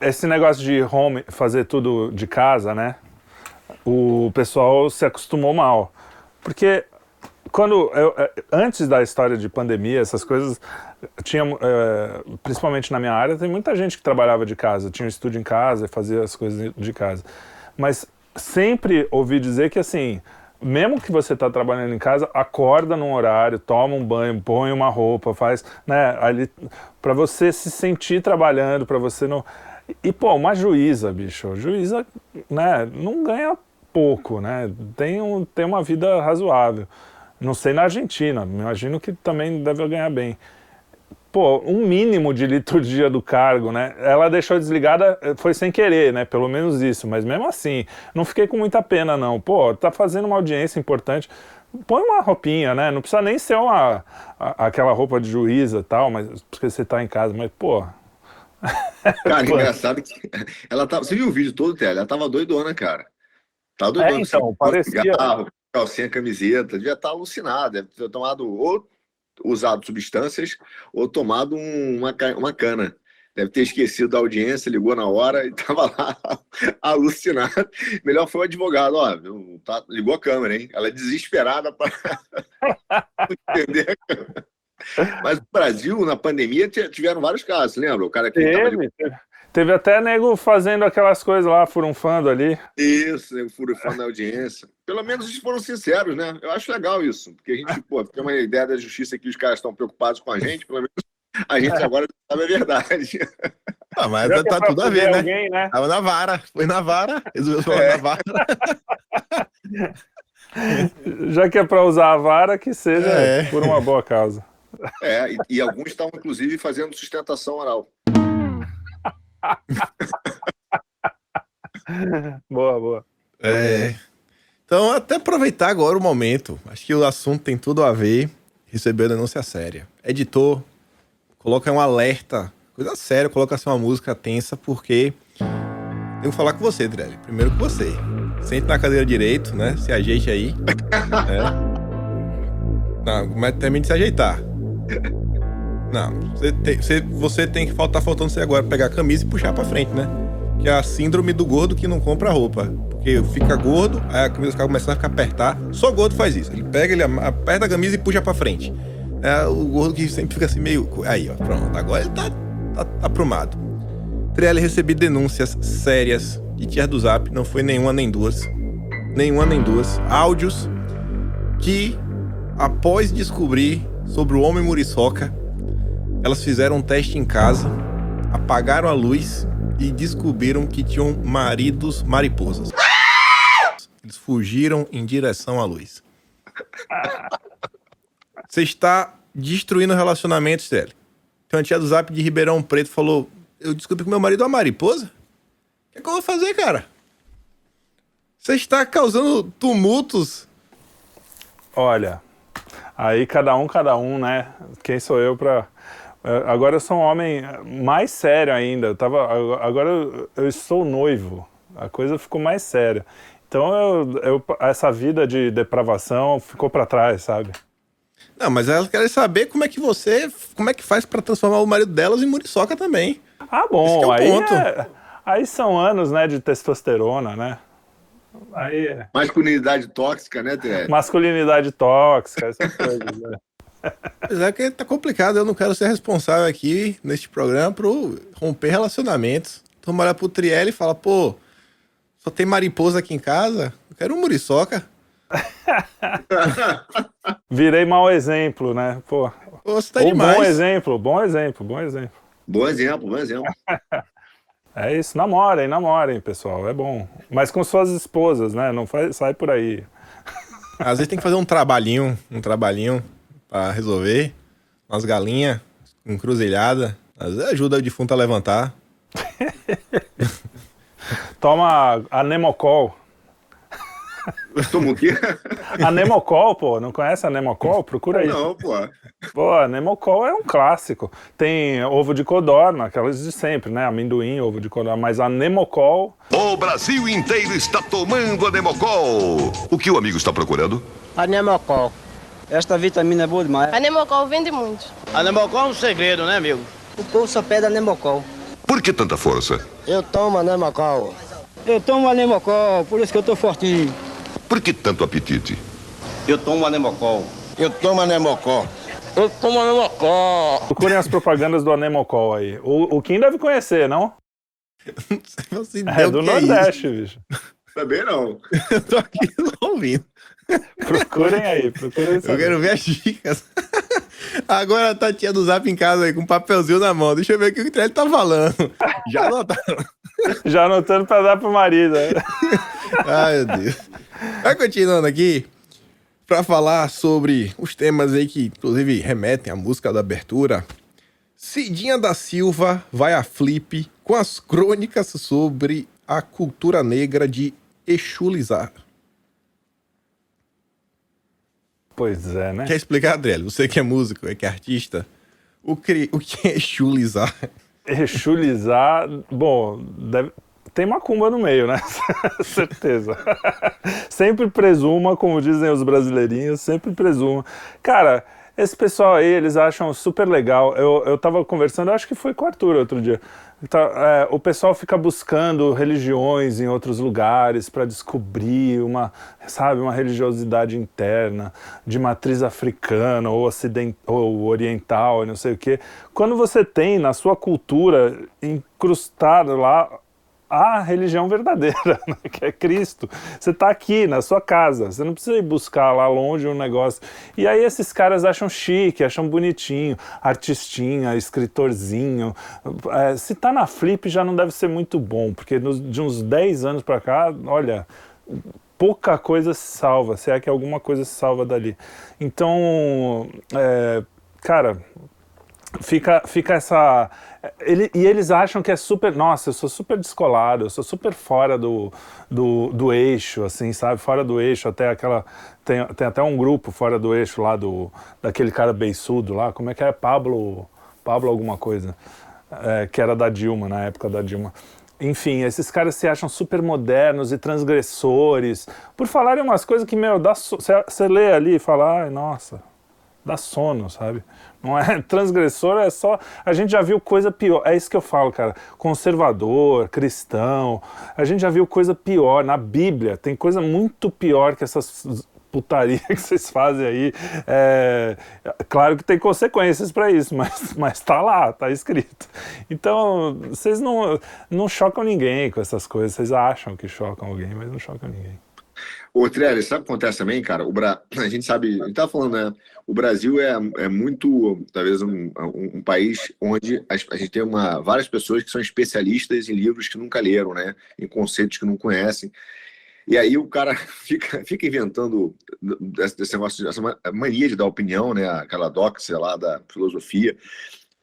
esse negócio de home, fazer tudo de casa, né? O pessoal se acostumou mal. Porque quando eu, é, antes da história de pandemia, essas coisas tinha, é, principalmente na minha área, tem muita gente que trabalhava de casa, tinha um estúdio em casa e fazia as coisas de casa. Mas sempre ouvi dizer que assim, mesmo que você está trabalhando em casa, acorda num horário, toma um banho, põe uma roupa, faz, né, ali para você se sentir trabalhando, para você não E, pô, uma juíza, bicho. Juíza, né, não ganha pouco, né? Tem, um, tem uma vida razoável. Não sei na Argentina, imagino que também deve ganhar bem. Pô, um mínimo de liturgia do cargo, né? Ela deixou desligada, foi sem querer, né? Pelo menos isso, mas mesmo assim, não fiquei com muita pena, não. Pô, tá fazendo uma audiência importante. Põe uma roupinha, né? Não precisa nem ser uma, aquela roupa de juíza e tal, mas porque você tá em casa, mas, pô. Cara, engraçado que ela tava. Você viu o vídeo todo, Tela? Ela tava doidona, cara. Tava doidona. É, então, parecia. Cigarro, calcinha, camiseta, devia estar tá alucinado, deve ter tomado ou usado substâncias ou tomado um, uma, uma cana. Deve ter esquecido da audiência, ligou na hora e [LAUGHS] estava lá alucinado. Melhor foi o advogado, ó, tá, ligou a câmera, hein? Ela é desesperada para [LAUGHS] entender a câmera. [LAUGHS] Mas no Brasil, na pandemia, tiveram vários casos, lembra? O cara que teve, ali... teve até nego fazendo aquelas coisas lá, furunfando ali. Isso, nego furunfando na audiência. Pelo menos eles foram sinceros, né? Eu acho legal isso, porque a gente, pô, tem uma ideia da justiça que os caras estão preocupados com a gente, pelo menos a gente agora sabe a verdade. Ah, mas Já tá, tudo a ver, né? Alguém, né? Tava na vara, foi na vara, resolveu é. na vara. [LAUGHS] Já que é para usar a vara, que seja é. por uma boa causa. É, e, e alguns estão, inclusive, fazendo sustentação oral. [LAUGHS] boa, boa. É. Então, até aproveitar agora o momento. Acho que o assunto tem tudo a ver. Recebeu denúncia séria. Editor, coloca um alerta. Coisa séria, coloca assim uma música tensa, porque. Tenho que falar com você, Drelli. Primeiro com você. Sente na cadeira direito, né? Se ajeite aí. [LAUGHS] é. Não, mas termine de se ajeitar. Não, você tem, você, você tem que faltar faltando você agora pegar a camisa e puxar para frente, né? Que é a síndrome do gordo que não compra roupa. Porque fica gordo, aí a camisa começa a ficar apertar. Só gordo faz isso. Ele pega, ele aperta a camisa e puxa para frente. É o gordo que sempre fica assim meio. Aí, ó, pronto. Agora ele tá, tá, tá aprumado. Trielli recebi denúncias sérias de tia do Zap, não foi nenhuma nem duas. Nenhuma nem duas. Áudios que, após descobrir sobre o homem muriçoca. Elas fizeram um teste em casa, apagaram a luz e descobriram que tinham maridos mariposas. Eles fugiram em direção à luz. Você está destruindo relacionamentos, Célio. Tem uma tia do Zap de Ribeirão Preto falou: Eu descobri que meu marido é uma mariposa. O que, é que eu vou fazer, cara? Você está causando tumultos. Olha, Aí cada um, cada um, né? Quem sou eu para é, Agora eu sou um homem mais sério ainda. Eu tava, agora eu, estou noivo. A coisa ficou mais séria. Então eu, eu, essa vida de depravação ficou para trás, sabe? Não, mas elas querem saber como é que você, como é que faz para transformar o marido delas em muriçoca também. Ah, bom, é aí, é, aí são anos, né, de testosterona, né? Aí... Masculinidade tóxica, né, Tere? Masculinidade tóxica, essas coisas, né? Mas é que tá complicado, eu não quero ser responsável aqui neste programa por romper relacionamentos. Então olha pro Triel e fala, pô, só tem mariposa aqui em casa? Eu quero um muriçoca. [LAUGHS] Virei mau exemplo, né? Pô. Pô você tá demais. Bom exemplo, bom exemplo, bom exemplo. Bom exemplo, bom exemplo. [LAUGHS] É isso, namorem, namorem, pessoal, é bom. Mas com suas esposas, né? Não faz, sai por aí. [LAUGHS] Às vezes tem que fazer um trabalhinho, um trabalhinho para resolver. Umas galinhas, encruzilhada. Às vezes ajuda o defunto a levantar. [LAUGHS] Toma a Nemocol. Toma o quê? A Nemocol, pô. Não conhece a Nemocol? Procura aí. Não, pô. Pô, a Nemocol é um clássico. Tem ovo de codorna, aquelas de sempre, né? Amendoim, ovo de codorna. Mas a Nemocol... O Brasil inteiro está tomando a Nemocol. O que o amigo está procurando? A Nemocol. Esta vitamina é boa demais. A Nemocol vende muito. A Nemocol é um segredo, né, amigo? O povo só pede a Nemocol. Por que tanta força? Eu tomo a Nemocol. Eu tomo a Nemocol, por isso que eu tô fortinho. Por que tanto apetite? Eu tomo Anemocol. Eu tomo Anemocol. Eu tomo Anemocol. Procurem as propagandas do Anemocol aí. O, o Kim deve conhecer, não? [LAUGHS] não sei é do é Nordeste, é bicho. Também não. [LAUGHS] Eu tô aqui ouvindo. Procurem aí, procurem Eu quero ver as dicas. Agora a Tatinha do Zap em casa aí, com um papelzinho na mão. Deixa eu ver o que o Trelli tá falando. Já anotaram. [LAUGHS] Já anotando pra dar pro marido. né? [LAUGHS] Ai, meu Deus. Vai continuando aqui para falar sobre os temas aí que, inclusive, remetem à música da abertura. Cidinha da Silva vai a flip com as crônicas sobre a cultura negra de Exulizar. Pois é, né? Quer explicar, Adriano? Você que é músico, é que é artista, o que, o que é Exulizar? Rechulizar, bom, deve- tem macumba no meio, né? [LAUGHS] Certeza. sempre presuma, como dizem os brasileirinhos, sempre presuma. Cara, esse pessoal aí, eles acham super legal. Eu, eu tava conversando, acho que foi com o Arthur outro dia. Tá, é, o pessoal fica buscando religiões em outros lugares para descobrir uma, sabe, uma religiosidade interna de matriz africana ou, ocident, ou oriental, não sei o quê. Quando você tem na sua cultura incrustado lá a religião verdadeira, [LAUGHS] né, que é Cristo. Você está aqui na sua casa, você não precisa ir buscar lá longe um negócio. E aí esses caras acham chique, acham bonitinho, artistinha, escritorzinho. É, se tá na Flip já não deve ser muito bom, porque nos- de uns 10 anos para cá, olha, pouca coisa se salva, se é que alguma coisa se salva dali. Então, é, cara, fica, fica essa. ele- e eles acham que é super. Nossa, eu sou super descolado, eu sou super fora do, do, do eixo, assim, sabe? Fora do eixo, até aquela. Tem, tem até um grupo fora do eixo lá do. Daquele cara beiçudo lá, como é que é? Pablo. Pablo alguma coisa. é, que era da Dilma, na época da Dilma. Enfim, esses caras se acham super modernos e transgressores, por falarem umas coisas que, meu, dá so- você você lê ali e fala, ai, nossa, dá sono, sabe? Não é [LAUGHS] transgressor, é só. A gente já viu coisa pior. É isso que eu falo, cara. Conservador, cristão. A gente já viu coisa pior. Na Bíblia tem coisa muito pior que essas putaria que vocês fazem aí. É, claro que tem consequências para isso, mas, [LAUGHS] mas tá lá, tá escrito. Então, vocês não, não chocam ninguém com essas coisas. Vocês acham que chocam alguém, mas não chocam ninguém. Ô, Trelli, sabe o que acontece também, cara? O Bra... A gente sabe, a gente tá falando, né? O Brasil é, é muito, talvez, um, um, um país onde a, a gente tem uma, várias pessoas que são especialistas em livros que nunca leram, né? Em conceitos que não conhecem. E aí o cara [LAUGHS] fica, fica inventando desse negócio, essa ma- mania de dar opinião, né? Aquela doxa lá da filosofia,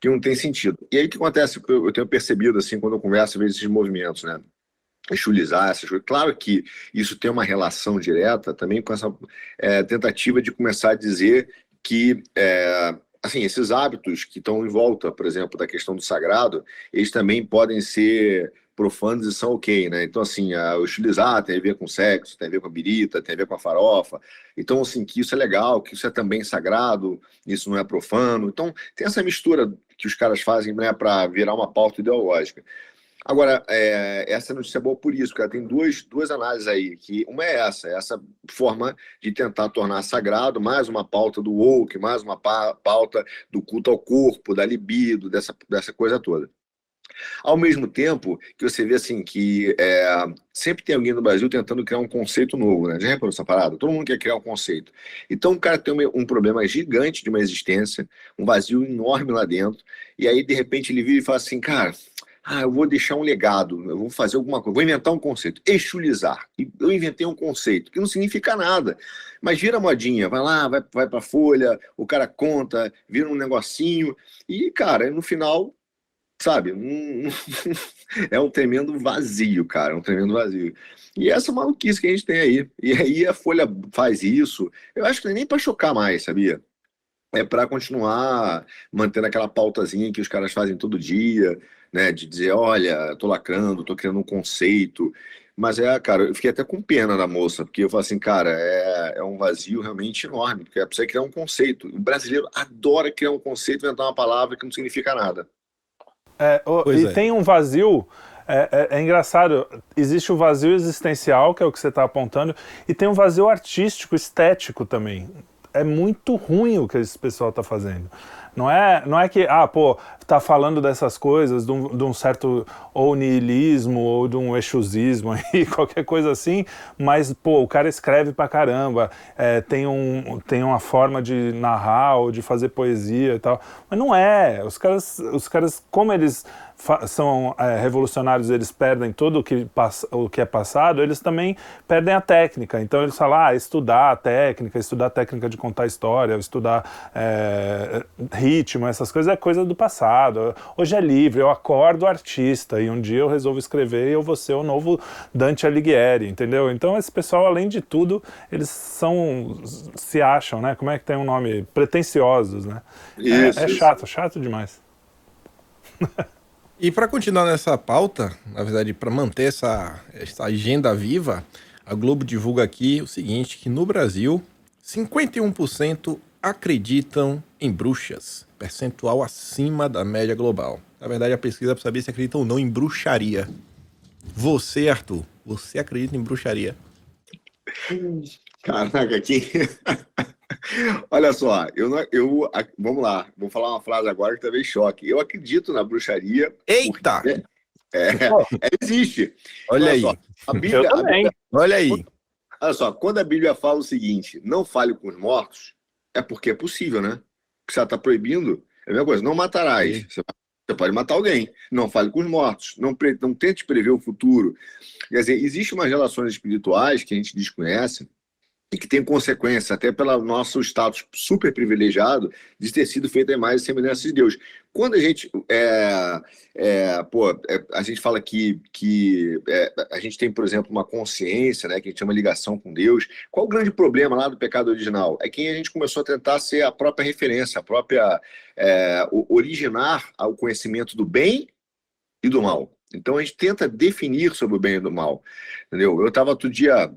que não tem sentido. E aí o que acontece? Eu, eu tenho percebido, assim, quando eu converso, às vezes, esses movimentos, né? Exulizar essas coisas. Claro que isso tem uma relação direta também com essa é, tentativa de começar a dizer que é, assim esses hábitos que estão em volta, por exemplo, da questão do sagrado, eles também podem ser profanos e são ok, né? Então, assim, a, o estilizar tem a ver com sexo, tem a ver com a birita, tem a ver com a farofa. Então, assim, que isso é legal, que isso é também sagrado, isso não é profano. Então, tem essa mistura que os caras fazem né, para virar uma pauta ideológica. Agora, é, essa notícia é boa por isso, cara. Tem duas, duas análises aí, que uma é essa, essa forma de tentar tornar sagrado, mais uma pauta do woke, mais uma pa- pauta do culto ao corpo, da libido, dessa, dessa coisa toda. Ao mesmo tempo que você vê assim que é, sempre tem alguém no Brasil tentando criar um conceito novo, né? Já reparou essa parada? Todo mundo quer criar um conceito. Então o cara tem um, um problema gigante de uma existência, um vazio enorme lá dentro, e aí de repente ele vira e fala assim, cara, ah, eu vou deixar um legado, eu vou fazer alguma coisa, vou inventar um conceito, exulizar. Eu inventei um conceito que não significa nada, mas vira modinha, vai lá, vai, vai para folha, o cara conta, vira um negocinho, e cara, no final sabe? um- [LAUGHS] é um tremendo vazio, cara, é um tremendo vazio. E essa maluquice que a gente tem aí. E aí a Folha faz isso. Eu acho que é nem para chocar mais, sabia? É para continuar mantendo aquela pautazinha que os caras fazem todo dia, né? De dizer, olha, tô lacrando, tô criando um conceito. Mas é, cara, eu fiquei até com pena da moça, porque eu falo assim, cara, é, é um vazio realmente enorme, porque é pra você criar um conceito. O brasileiro adora criar um conceito, inventar uma palavra que não significa nada. É, o- e é. tem um vazio. É, é- é engraçado, existe o vazio existencial, que é o que você está apontando, e tem um vazio artístico, estético também. é muito ruim o que esse pessoal está fazendo. Não é, não é que, ah, pô, tá falando dessas coisas, de um, de um certo ou niilismo ou de um exusismo [LAUGHS] aí, qualquer coisa assim, mas, pô, o cara escreve pra caramba, é, tem, um, tem uma forma de narrar ou de fazer poesia e tal. Mas não é. Os caras, os caras como eles são é, revolucionários, eles perdem tudo o que, o que é passado, eles também perdem a técnica. Então eles falam, ah, estudar a técnica, estudar a técnica de contar história, estudar é, ritmo, essas coisas é coisa do passado. Hoje é livre, eu acordo artista e um dia eu resolvo escrever e eu vou ser o novo Dante Alighieri, entendeu? Então esse pessoal, além de tudo, eles são, se acham, né? Como é que tem um nome? Pretenciosos, né? Isso, é, é chato, chato demais. [LAUGHS] E para continuar nessa pauta, na verdade, para manter essa, essa agenda viva, a Globo divulga aqui o seguinte: que no Brasil, 51% acreditam em bruxas, percentual acima da média global. Na verdade, a pesquisa é para saber se acreditam ou não em bruxaria. Você, Arthur, você acredita em bruxaria? Caraca, aqui. [LAUGHS] [LAUGHS] Olha só, eu, eu vamos lá, vou falar uma frase agora que talvez choque. Eu acredito na bruxaria. Eita! É, é, existe. Olha, Olha aí. Só, a Bíblia, eu também. Bíblia, Olha aí. Olha só, quando a Bíblia fala o seguinte, não fale com os mortos, é porque é possível, né? Porque você está proibindo, é a mesma coisa, não matarás. Você, você pode matar alguém. Não fale com os mortos. Não, não tente prever o futuro. Quer dizer, existem umas relações espirituais que a gente desconhece, e que tem consequência, até pelo nosso status super privilegiado, de ter sido feita a semelhança de Deus. Quando a gente, é, é, pô, é, a gente fala que, que é, a gente tem, por exemplo, uma consciência, né, que a gente chama ligação com Deus, qual o grande problema lá do pecado original? É que a gente começou a tentar ser a própria referência, a própria, é, originar o conhecimento do bem e do mal. Então a gente tenta definir sobre o bem e do mal, entendeu? Eu estava outro dia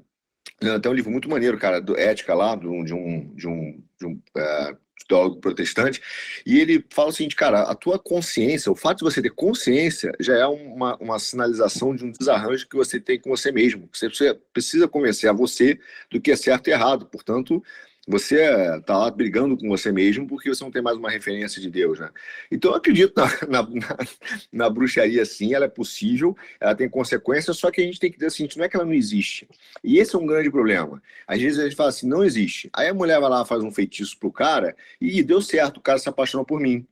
tem um livro muito maneiro, cara, do Ética lá, do, de um, de um, de um uh, teólogo protestante, e ele fala o seguinte, cara, a tua consciência, o fato de você ter consciência já é uma, uma sinalização de um desarranjo que você tem com você mesmo. Você precisa convencer a você do que é certo e errado. Portanto, você está lá brigando com você mesmo porque você não tem mais uma referência de Deus, né? Então eu acredito na, [LAUGHS] na, na, na, bruxaria sim, ela é possível, ela tem consequências, só que a gente tem que dizer assim, não é que ela não existe. E esse é um grande problema. Às vezes a gente fala assim, não existe. Aí a mulher vai lá, faz um feitiço pro cara e deu certo, o cara se apaixonou por mim.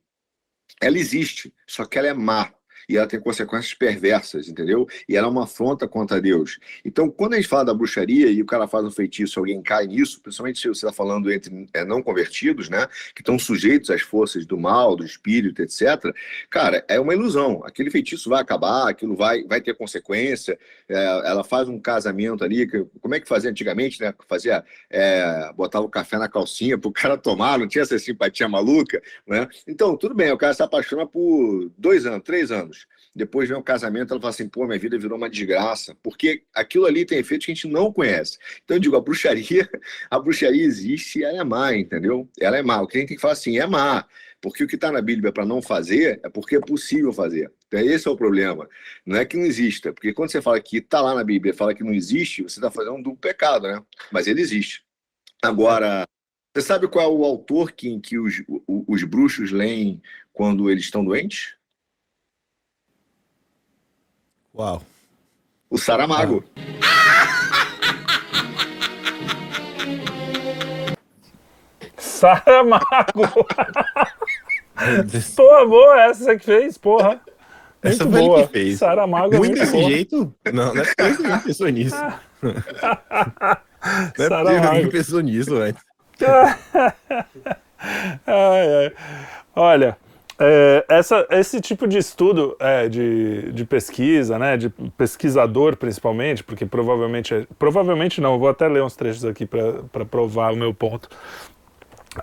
Ela existe, só que ela é má e ela tem consequências perversas, entendeu? E ela é uma afronta contra Deus. Então, quando a gente fala da bruxaria e o cara faz um feitiço, alguém cai nisso, principalmente se você está falando entre é, não convertidos, né, que estão sujeitos às forças do mal, do espírito, etc., cara, é uma ilusão. Aquele feitiço vai acabar, aquilo vai, vai ter consequência. É, ela faz um casamento ali, que, como é que fazia antigamente, né? Fazia, é, botava o café na calcinha para o cara tomar, não tinha essa simpatia maluca, né? Então, tudo bem, o cara se apaixona por dois anos, três anos depois vem o casamento, ela fala assim, pô, minha vida virou uma desgraça, porque aquilo ali tem efeitos que a gente não conhece. Então eu digo, a bruxaria, [LAUGHS] a bruxaria existe e ela é má, entendeu? Ela é má. O que a gente tem que falar assim, é má. Porque o que está na Bíblia para não fazer é porque é possível fazer. Então, esse é o problema. Não é que não exista. Porque quando você fala que está lá na Bíblia fala que não existe, você está fazendo um duplo pecado, né? Mas ele existe. Agora, você sabe qual é o autor que, que os, os bruxos leem quando eles estão doentes? Uau. O Saramago. [LAUGHS] Saramago. [LAUGHS] Porra, boa essa que fez, porra. Essa muito boa. que fez. Saramago é muito, muito desse boa. jeito? Não, não é porque alguém pensou nisso. [LAUGHS] não é porque alguém pensou nisso antes. ai, ai. Olha, é, essa, esse tipo de estudo é, de, de pesquisa, né, de pesquisador principalmente, porque provavelmente, é, provavelmente não, vou até ler uns trechos aqui para provar o meu ponto.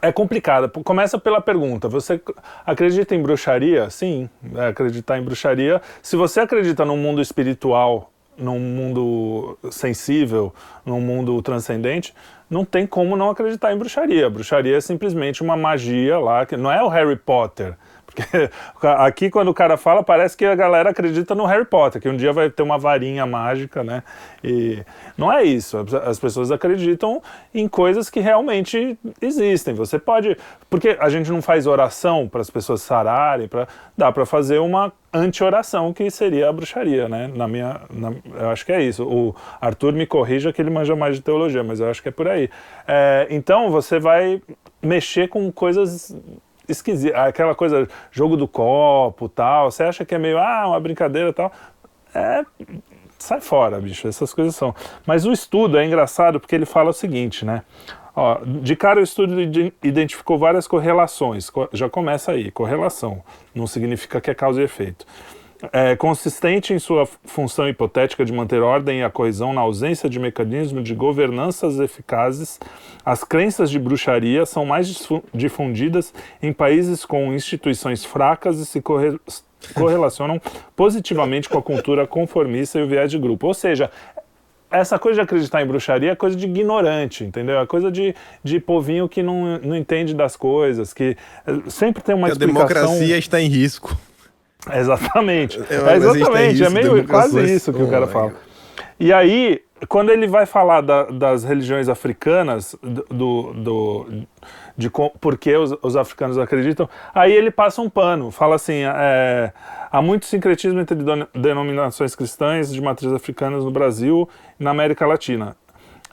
É complicado. Começa pela pergunta: você acredita em bruxaria? Sim, é acreditar em bruxaria. Se você acredita num mundo espiritual, num mundo sensível, num mundo transcendente, não tem como não acreditar em bruxaria. Bruxaria é simplesmente uma magia lá, que não é o Harry Potter Porque [LAUGHS] aqui, quando o cara fala, parece que a galera acredita no Harry Potter, que um dia vai ter uma varinha mágica, né? E não é isso. As pessoas acreditam em coisas que realmente existem. Você pode. Porque a gente não faz oração para as pessoas sararem, pra... dá para fazer uma anti-oração, que seria a bruxaria, né? Na minha, na, eu acho que é isso. O Arthur me corrija que ele manja mais de teologia, mas eu acho que é por aí. É, então você vai mexer com coisas esquisitas, aquela coisa, jogo do copo, tal. Você acha que é meio, ah, uma brincadeira, tal. É, sai fora, bicho. Essas coisas são. Mas o estudo é engraçado porque ele fala o seguinte, né? Ó, de cara, o estudo identificou várias correlações. Já começa aí, correlação. Não significa que é causa e efeito. É, consistente em sua função hipotética de manter ordem e a coesão na ausência de mecanismos de governanças eficazes, as crenças de bruxaria são mais difundidas em países com instituições fracas e se corre correlacionam positivamente com a cultura conformista e o viés de grupo. Ou seja, essa coisa de acreditar em bruxaria é coisa de ignorante, entendeu? É coisa de, de povinho que não, não entende das coisas, que eh, sempre tem uma a explicação... A democracia está em risco. [LAUGHS] Exatamente. É, é exatamente, é meio quase isso que oh, o cara fala. E aí, quando ele vai falar da, das religiões africanas, do, do, de por que os, os, africanos acreditam, aí ele passa um pano, fala assim, é, há muito sincretismo entre denominações cristãs de matriz africanas no Brasil e na América Latina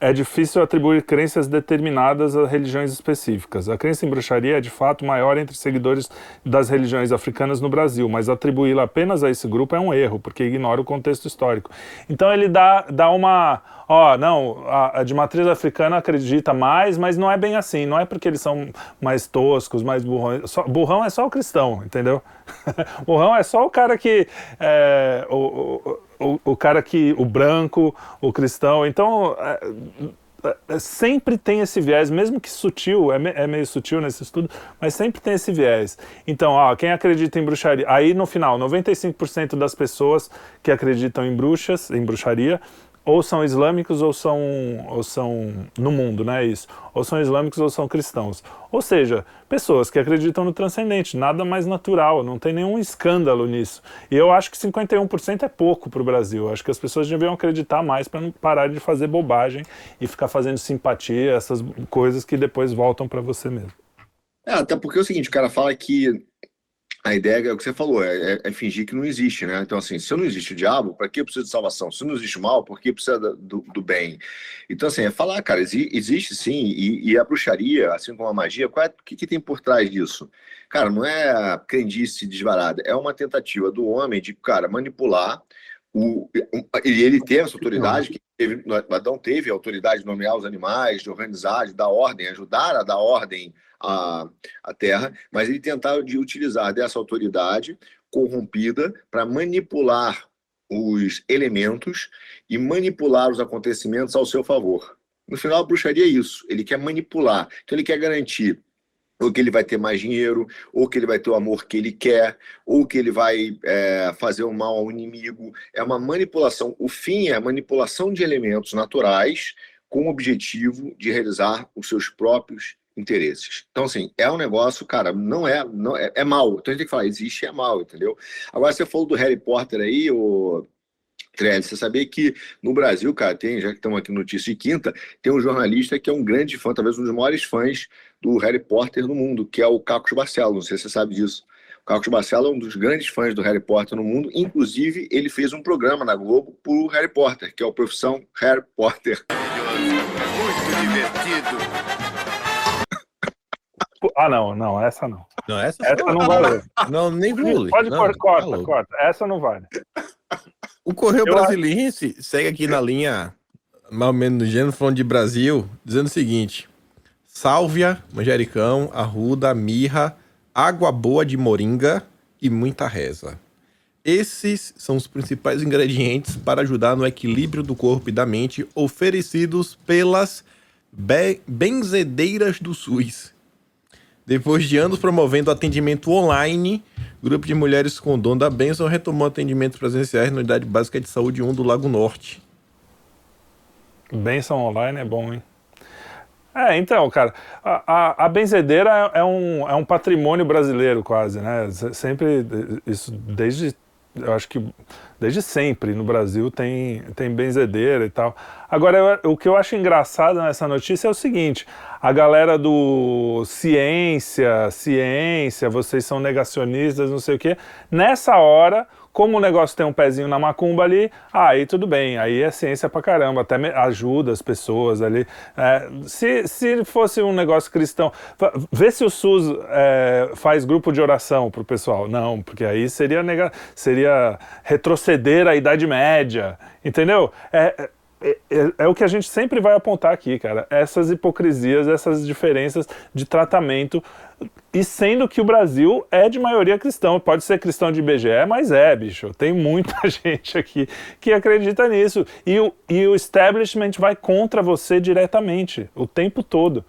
é difícil atribuir crenças determinadas a religiões específicas. A crença em bruxaria é de fato maior entre seguidores das religiões africanas no Brasil, mas atribuí-la apenas a esse grupo é um erro, porque ignora o contexto histórico. Então ele dá, dá uma. Ó, não, a, a de matriz africana acredita mais, mas não é bem assim. Não é porque eles são mais toscos, mais burrões. Só, burrão é só o cristão, entendeu? [LAUGHS] burrão é só o cara que. É, o, o, o, o cara que, o branco, o cristão. Então, é, é, é sempre tem esse viés, mesmo que sutil, é, me, meio sutil nesse estudo, mas sempre tem esse viés. Então, ó, quem acredita em bruxaria, aí no final, 95% das pessoas que acreditam em bruxas, em bruxaria, ou são islâmicos ou são, ou são no mundo, né? Isso. Ou são islâmicos ou são cristãos. Ou seja, pessoas que acreditam no transcendente, nada mais natural, não tem nenhum escândalo nisso. E eu acho que 51% é pouco para o Brasil. Eu acho que as pessoas deviam acreditar mais para não parar de fazer bobagem e ficar fazendo simpatia, essas coisas que depois voltam para você mesmo. É, até porque é o seguinte, o cara fala que a ideia é o que você falou, é, é, é, fingir que não existe, né? Então, assim, se não existe o diabo, para que eu preciso de salvação? Se não existe o mal, por que precisa do, do bem? Então, assim, é falar, cara, existe sim, e, e a bruxaria, assim como a magia, é, o que, que tem por trás disso? Cara, não é crendice desvarada, é uma tentativa do homem de, cara, manipular o, e ele tem essa autoridade, que teve, Adão teve a autoridade de nomear os animais, de organizar, de dar ordem, ajudar a dar ordem à, à terra, mas ele tentava de utilizar dessa autoridade corrompida para manipular os elementos e manipular os acontecimentos ao seu favor. No final, a bruxaria é isso. Ele quer manipular. Então, ele quer garantir ou que ele vai ter mais dinheiro, ou que ele vai ter o amor que ele quer, ou que ele vai é, fazer o mal ao inimigo. É uma manipulação. O fim é a manipulação de elementos naturais com o objetivo de realizar os seus próprios interesses. Então, assim, é um negócio, cara, não é, não é, é mal. Então a gente tem que falar, existe é mal, entendeu? Agora, você falou do Harry Potter aí, o Trelli, você sabia que no Brasil, cara, tem, já que estamos aqui no Notícia de Quinta, tem um jornalista que é um grande fã, talvez um dos maiores fãs do Harry Potter no mundo, que é o Cacos Barcelo, não sei se você sabe disso. O Cacos Barcelo é um dos grandes fãs do Harry Potter no mundo, inclusive ele fez um programa na Globo pro Harry Potter, que é o Profissão Harry Potter. Muito divertido. Ah, não, não, essa não. Não, essa, essa não vale. Não, nem vale. Pode não, corta, corta, tá corta. Essa não vale. O Correio Eu Brasiliense acho... segue aqui na linha, mais ou menos no gênero, falando de Brasil, dizendo o seguinte: sálvia, manjericão, arruda, mirra, água boa de moringa e muita reza. Esses são os principais ingredientes para ajudar no equilíbrio do corpo e da mente oferecidos pelas be benzedeiras do SUS. Depois de anos promovendo atendimento online, grupo de mulheres com dom da bênção retomou atendimentos presenciais na Unidade Básica de Saúde 1 do Lago Norte. Bênção online é bom, hein? É, então, cara, a, a, a, benzedeira é um, é um patrimônio brasileiro quase, né? Sempre, isso desde, eu acho que desde sempre no Brasil tem, tem benzedeira e tal. Agora, eu, o que eu acho engraçado nessa notícia é o seguinte, a galera do ciência, ciência, vocês são negacionistas, não sei o quê, nessa hora como o negócio tem um pezinho na macumba ali, aí tudo bem, aí é ciência pra caramba, até ajuda as pessoas ali. É, se, se fosse um negócio cristão, vê se o SUS é, faz grupo de oração pro pessoal. Não, porque aí seria, nega, seria retroceder à Idade Média, entendeu? É, é é, é, o que a gente sempre vai apontar aqui, cara. Essas hipocrisias, essas diferenças de tratamento. E sendo que o Brasil é de maioria cristão. Pode ser cristão de IBGE, mas é, bicho. Tem muita [LAUGHS] gente aqui que acredita nisso. E o, e o establishment vai contra você diretamente, o tempo todo.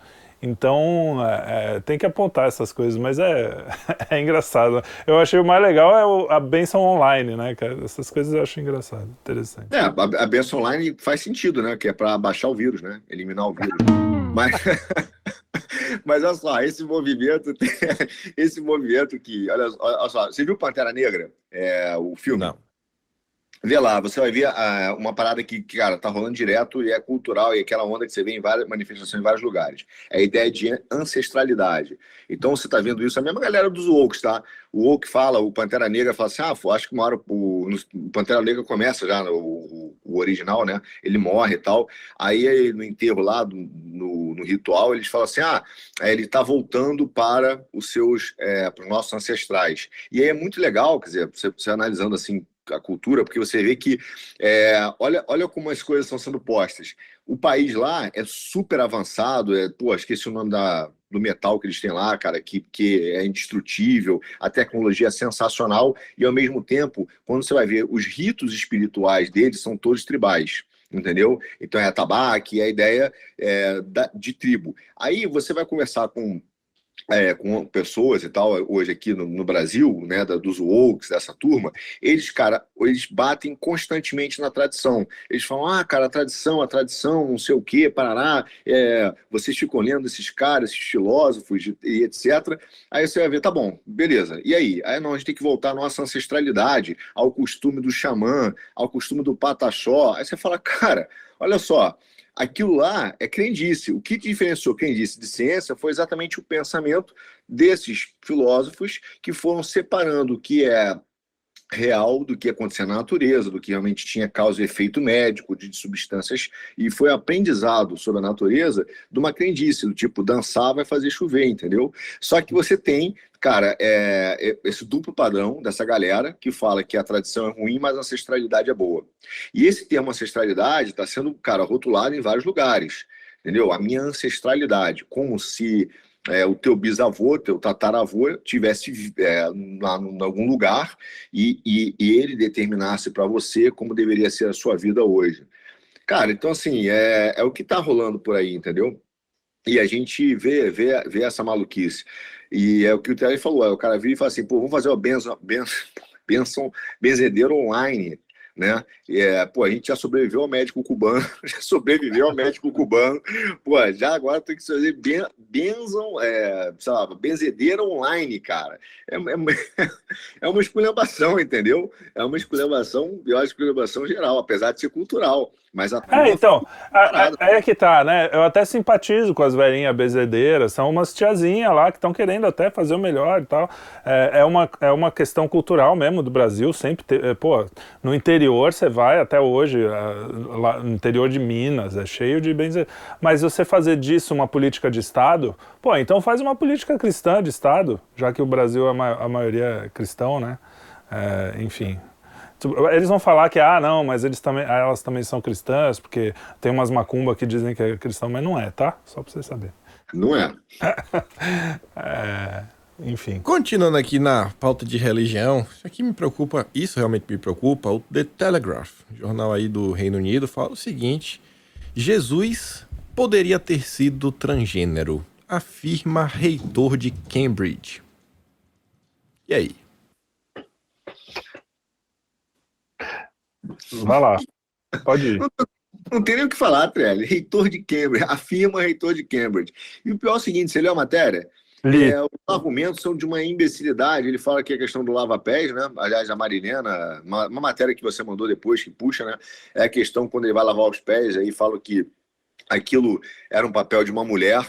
Então, é, é, tem que apontar essas coisas, mas é, [LAUGHS] é engraçado. Eu achei o mais legal é o, a benção online, né, cara? Essas coisas eu acho engraçado, interessante. É, a, a benção online faz sentido, né? Que é para baixar o vírus, né? Eliminar o vírus. [LAUGHS] mas, [LAUGHS] mas olha só, esse movimento, esse movimento que, olha, olha só, você viu Pantera Negra? É, o filme? Não. Vê lá, você vai ver uh, uma parada que, cara, tá rolando direto e é cultural e é aquela onda que você vê em várias manifestações em vários lugares. É a ideia de ancestralidade. Então você tá vendo isso, a mesma galera dos Woke, tá? O Woke fala, o Pantera Negra fala assim, ah, acho que uma hora o, o Pantera Negra começa já, o, o, original, né? Ele morre e tal. Aí no enterro lá, no, no ritual, eles falam assim, ah, ele tá voltando para os seus, é, para os nossos ancestrais. E aí é muito legal, quer dizer, você, você analisando assim a cultura, porque você vê que é, olha, olha como as coisas estão sendo postas. O país lá é super avançado, é, pô, esqueci o nome da, do metal que eles têm lá, cara, que, que é indestrutível, a tecnologia é sensacional, e ao mesmo tempo, quando você vai ver, os ritos espirituais deles são todos tribais entendeu? Então é a tabaque, é a ideia é, da, de tribo. Aí você vai conversar com é, com pessoas e tal, hoje aqui no, no Brasil, né, da, dos Wokes, dessa turma, eles, cara, eles batem constantemente na tradição. Eles falam, ah, cara, a tradição, a tradição, não sei o quê, Parará, é, vocês ficam lendo esses caras, esses filósofos e etc. Aí você vai ver, tá bom, beleza. E aí? Aí não, a gente tem que voltar à nossa ancestralidade, ao costume do xamã, ao costume do pataxó. Aí você fala, cara, olha só, Aquilo lá é crendice. O que diferenciou crendice de ciência foi exatamente o pensamento desses filósofos que foram separando o que é real do que acontecia na natureza, do que realmente tinha causa e efeito médico de substâncias, e foi aprendizado sobre a natureza de uma crendice, do tipo, dançar vai fazer chover, entendeu? Só que você tem, cara, é, é, esse duplo padrão dessa galera que fala que a tradição é ruim, mas a ancestralidade é boa. E esse termo ancestralidade está sendo, cara, rotulado em vários lugares, entendeu? A minha ancestralidade, como se é, o teu bisavô, teu tataravô, tivesse é, lá em algum lugar e, e, e ele determinasse para você como deveria ser a sua vida hoje. Cara, então assim, é, é o que está rolando por aí, entendeu? E a gente vê, vê, vê essa maluquice. E é o que o Terry falou, é, o cara vira e fala assim, pô, vamos fazer uma [LAUGHS] benção, benção, benzedeiro online né? É, pô, a gente já sobreviveu ao médico cubano, [LAUGHS] já sobreviveu ao médico cubano, pô, já agora tem que fazer ben, benzão, é, sei lá, benzedeira online, cara. É, é, [LAUGHS] é uma esculhambação, entendeu? É uma esculhambação, eu acho esculhambação geral, apesar de ser cultural. Mas a é, então, aí é que tá, né? Eu até simpatizo com as velhinhas bezedeiras, são umas tiazinhas lá que estão querendo até fazer o melhor e tal. É, é, uma, é uma questão cultural mesmo do Brasil, sempre, ter, é, pô, no interior você vai até hoje, é, lá no interior de Minas, é cheio de benzedeiras. Mas você fazer disso uma política de Estado, pô, então faz uma política cristã de Estado, já que o Brasil, a, ma a maioria é cristão, né? É, enfim, eles vão falar que, ah, não, mas eles também, ah, elas também são cristãs, porque tem umas macumba que dizem que é cristão, mas não é, tá? Só pra você saber. Não é. [LAUGHS] é. Enfim. Continuando aqui na pauta de religião, isso aqui me preocupa, isso realmente me preocupa. O The Telegraph, jornal aí do Reino Unido, fala o seguinte: Jesus poderia ter sido transgênero, afirma reitor de Cambridge. E aí? Vai lá. Pode ir. Não tem nem o que falar, Trelli. Reitor de Cambridge, afirma reitor de Cambridge. E o pior é o seguinte: você leu a matéria? É, os argumentos são de uma imbecilidade. Ele fala que a questão do lava-pés, né? Aliás, a Marilena, uma, uma, matéria que você mandou depois, que puxa, né? É a questão quando ele vai lavar os pés, aí fala que aquilo era um papel de uma mulher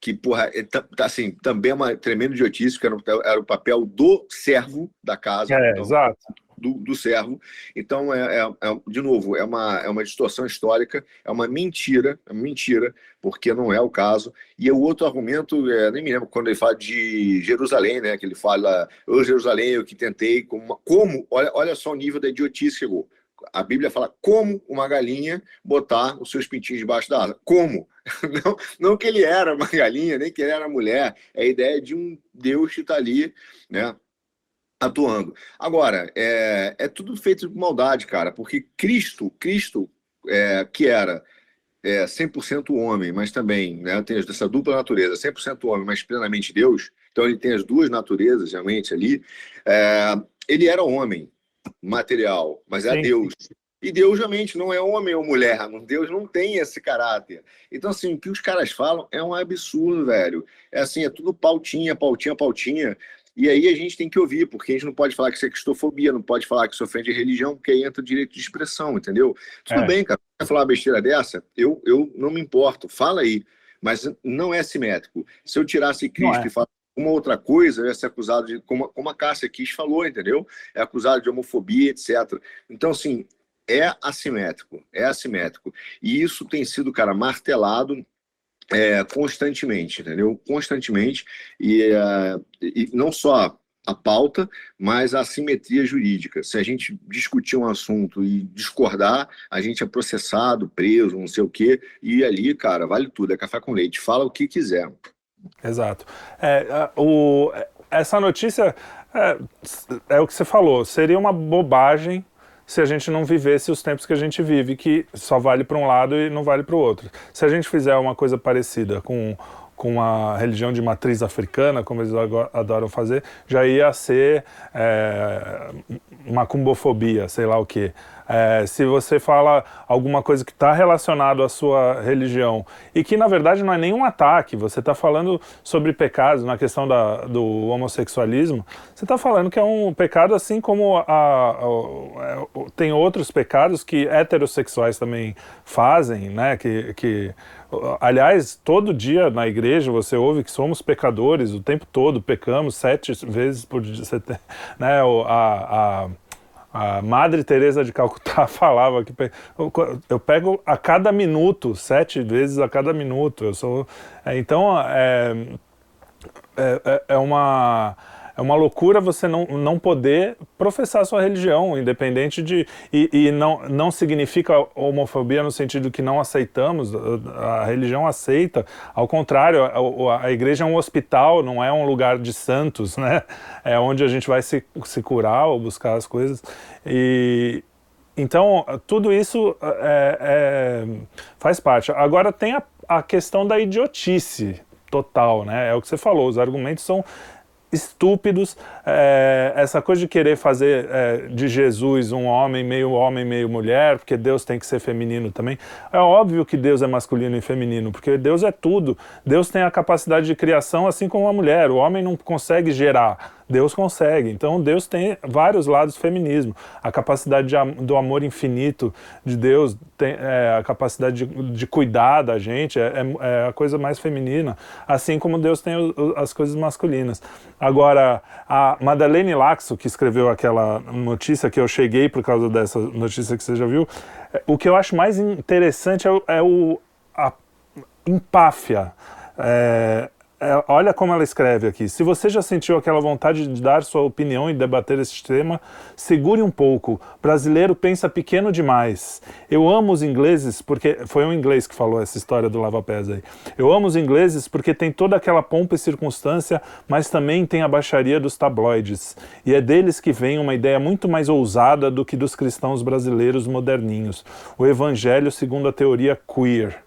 que, porra, é, assim, também é uma tremenda idiotice, que era, era o papel do servo da casa. É, então, exato do, do servo. Então, é, é, é, de novo, é uma, é uma distorção histórica, é uma mentira, é uma mentira, porque não é o caso. E o outro argumento, é, nem me lembro quando ele fala de Jerusalém, né? Que ele fala, ô Jerusalém, eu que tentei, como, como olha, olha só o nível da idiotice que chegou. A Bíblia fala como uma galinha botar os seus pintinhos debaixo da asa. Como? [LAUGHS] Não, não que ele era uma galinha, nem que ele era mulher. É a ideia de um Deus que está ali, né? Atuando. Agora, é, é tudo feito de maldade, cara, porque Cristo, Cristo, é, que era é, 100% homem, mas também né, tem essa dupla natureza, 100% homem, mas plenamente Deus, então ele tem as duas naturezas realmente ali. É, ele era homem material, mas é Deus. E Deus realmente não é homem ou mulher, Deus não tem esse caráter. Então, assim, o que os caras falam é um absurdo, velho. É assim, é tudo pautinha, pautinha, pautinha. E aí a gente tem que ouvir, porque a gente não pode falar que isso é cristofobia, não pode falar que isso ofende religião, porque aí entra o direito de expressão, entendeu? Tudo é. bem, cara. Quer falar uma besteira dessa? Eu, eu não me importo, fala aí. Mas não é simétrico. Se eu tirasse Cristo é. e falasse uma outra coisa, eu ia ser acusado de, como, como a Cássia Kiss falou, entendeu? É acusado de homofobia, etc. Então, assim, é assimétrico, é assimétrico. E isso tem sido, cara, martelado é, constantemente, entendeu? Constantemente. E, uh, e não só a pauta, mas a simetria jurídica. Se a gente discutir um assunto e discordar, a gente é processado, preso, não sei o quê, e ali, cara, vale tudo, é café com leite, fala o que quiser. Exato. É, o, essa notícia é, é o que você falou, seria uma bobagem se a gente não vivesse os tempos que a gente vive, que só vale para um lado e não vale para o outro. Se a gente fizer uma coisa parecida com com a religião de matriz africana, como eles adoram fazer, já ia ser é, macumbofobia, sei lá o que. É, se você fala alguma coisa que está relacionado à sua religião e que na verdade não é nenhum ataque, você está falando sobre pecados na questão da, do homossexualismo, você está falando que é um pecado assim como a, a, a, tem outros pecados que heterossexuais também fazem, né? Que, que aliás todo dia na igreja você ouve que somos pecadores o tempo todo, pecamos sete vezes por dia, [LAUGHS] né? a, a Madre Teresa de Calcutá [LAUGHS] falava que eu pego a cada minuto, sete vezes a cada minuto. Eu sou, é, então é, é, é, é uma é uma loucura você não, não poder professar sua religião, independente de. E, e não, não significa homofobia no sentido que não aceitamos, a, a religião aceita. Ao contrário, a, a, igreja é um hospital, não é um lugar de santos, né? É onde a gente vai se, se curar ou buscar as coisas. E. Então, tudo isso é, é, faz parte. Agora, tem a, a questão da idiotice total, né? É o que você falou, os argumentos são estúpidos. É, essa coisa de querer fazer é, de Jesus um homem, meio homem, meio mulher, porque Deus tem que ser feminino também. É óbvio que Deus é masculino e feminino, porque Deus é tudo. Deus tem a capacidade de criação assim como a mulher. O homem não consegue gerar. Deus consegue. Então Deus tem vários lados do feminismo. A capacidade de, do amor infinito de Deus, tem, é, a capacidade de, de, cuidar da gente, é, é, é, a coisa mais feminina. Assim como Deus tem o, as coisas masculinas. Agora, a Madeleine Laxo, que escreveu aquela notícia que eu cheguei por causa dessa notícia que você já viu, é, o que eu acho mais interessante é, o, é o a empáfia. É, é, olha como ela escreve aqui. Se você já sentiu aquela vontade de dar sua opinião e debater esse tema, segure um pouco. Brasileiro pensa pequeno demais. Eu amo os ingleses porque. Foi um inglês que falou essa história do lava-pés aí. Eu amo os ingleses porque tem toda aquela pompa e circunstância, mas também tem a baixaria dos tabloides. E é deles que vem uma ideia muito mais ousada do que dos cristãos brasileiros moderninhos. O evangelho segundo a teoria queer.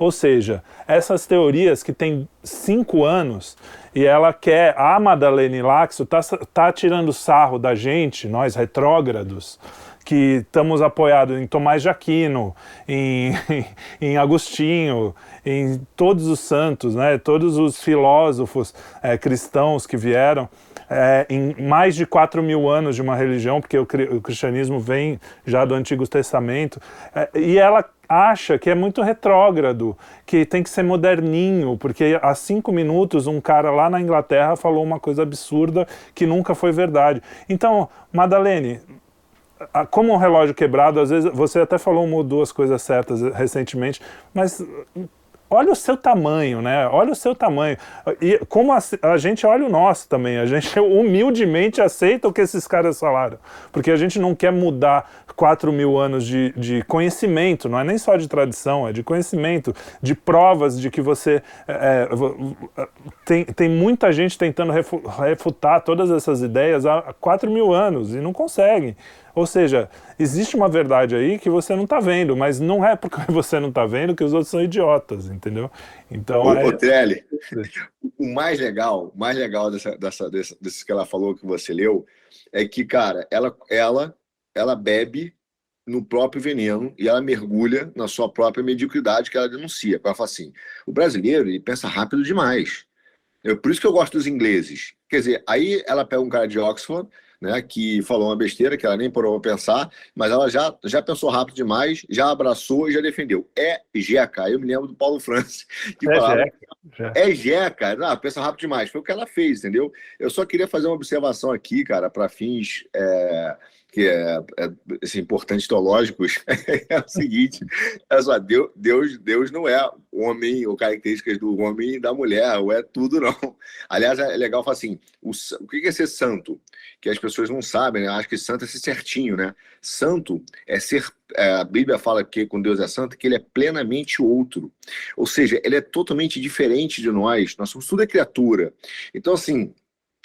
Ou seja, essas teorias que têm cinco anos e ela quer, a Madalene Laxo está tá tirando sarro da gente, nós retrógrados, que estamos apoiados em Tomás de Aquino, em, [LAUGHS] em Agostinho, em todos os santos, né, todos os filósofos é, cristãos que vieram, é, em mais de 4 mil anos de uma religião, porque o, o cristianismo vem já do Antigo Testamento, é, e ela acha que é muito retrógrado, que tem que ser moderninho, porque há cinco minutos um cara lá na Inglaterra falou uma coisa absurda que nunca foi verdade. Então, Madalene, como um relógio quebrado, às vezes você até falou uma ou duas coisas certas recentemente, mas olha o seu tamanho, né? Olha o seu tamanho. E como a, a, gente olha o nosso também, a gente [LAUGHS] humildemente aceita o que esses caras falaram. Porque a gente não quer mudar 4 mil anos de, de conhecimento, não é nem só de tradição, é de conhecimento, de provas de que você. É, é tem, tem muita gente tentando refutar todas essas ideias há 4 mil anos e não conseguem. Ou seja, existe uma verdade aí que você não está vendo, mas não é porque [LAUGHS] você não está vendo que os outros são idiotas, entendeu? Então, Ô, é... Ô, Trelli, o mais legal, mais legal dessa, dessa, dessa, desse que ela falou que você leu, é que, cara, ela, ela, ela bebe no próprio veneno e ela mergulha na sua própria mediocridade que ela denuncia. Ela fala assim: o brasileiro ele pensa rápido demais. Eu, por isso que eu gosto dos ingleses. Quer dizer, aí ela pega um cara de Oxford né, que falou uma besteira que ela nem parou para pensar, mas ela já, já pensou rápido demais, já abraçou e já defendeu. É Jeca. Eu me lembro do Paulo Francis, [LAUGHS] que é falava, Jeca. é Jeca. Não, pensa rápido demais. Foi o que ela fez, entendeu? Eu só queria fazer uma observação aqui, cara, para fins. É que é, é assim, importantes teológicos, [LAUGHS] é o seguinte: é só, Deus, Deus, Deus não é homem ou características do homem e da mulher, ou é tudo, não. Aliás, é legal falar assim: o, o que é ser santo? Que as pessoas não sabem, né? Acho que santo é ser certinho, né? Santo é ser. É, a Bíblia fala que com Deus é santo, que ele é plenamente outro. Ou seja, ele é totalmente diferente de nós. Nós somos tudo é criatura. Então, assim,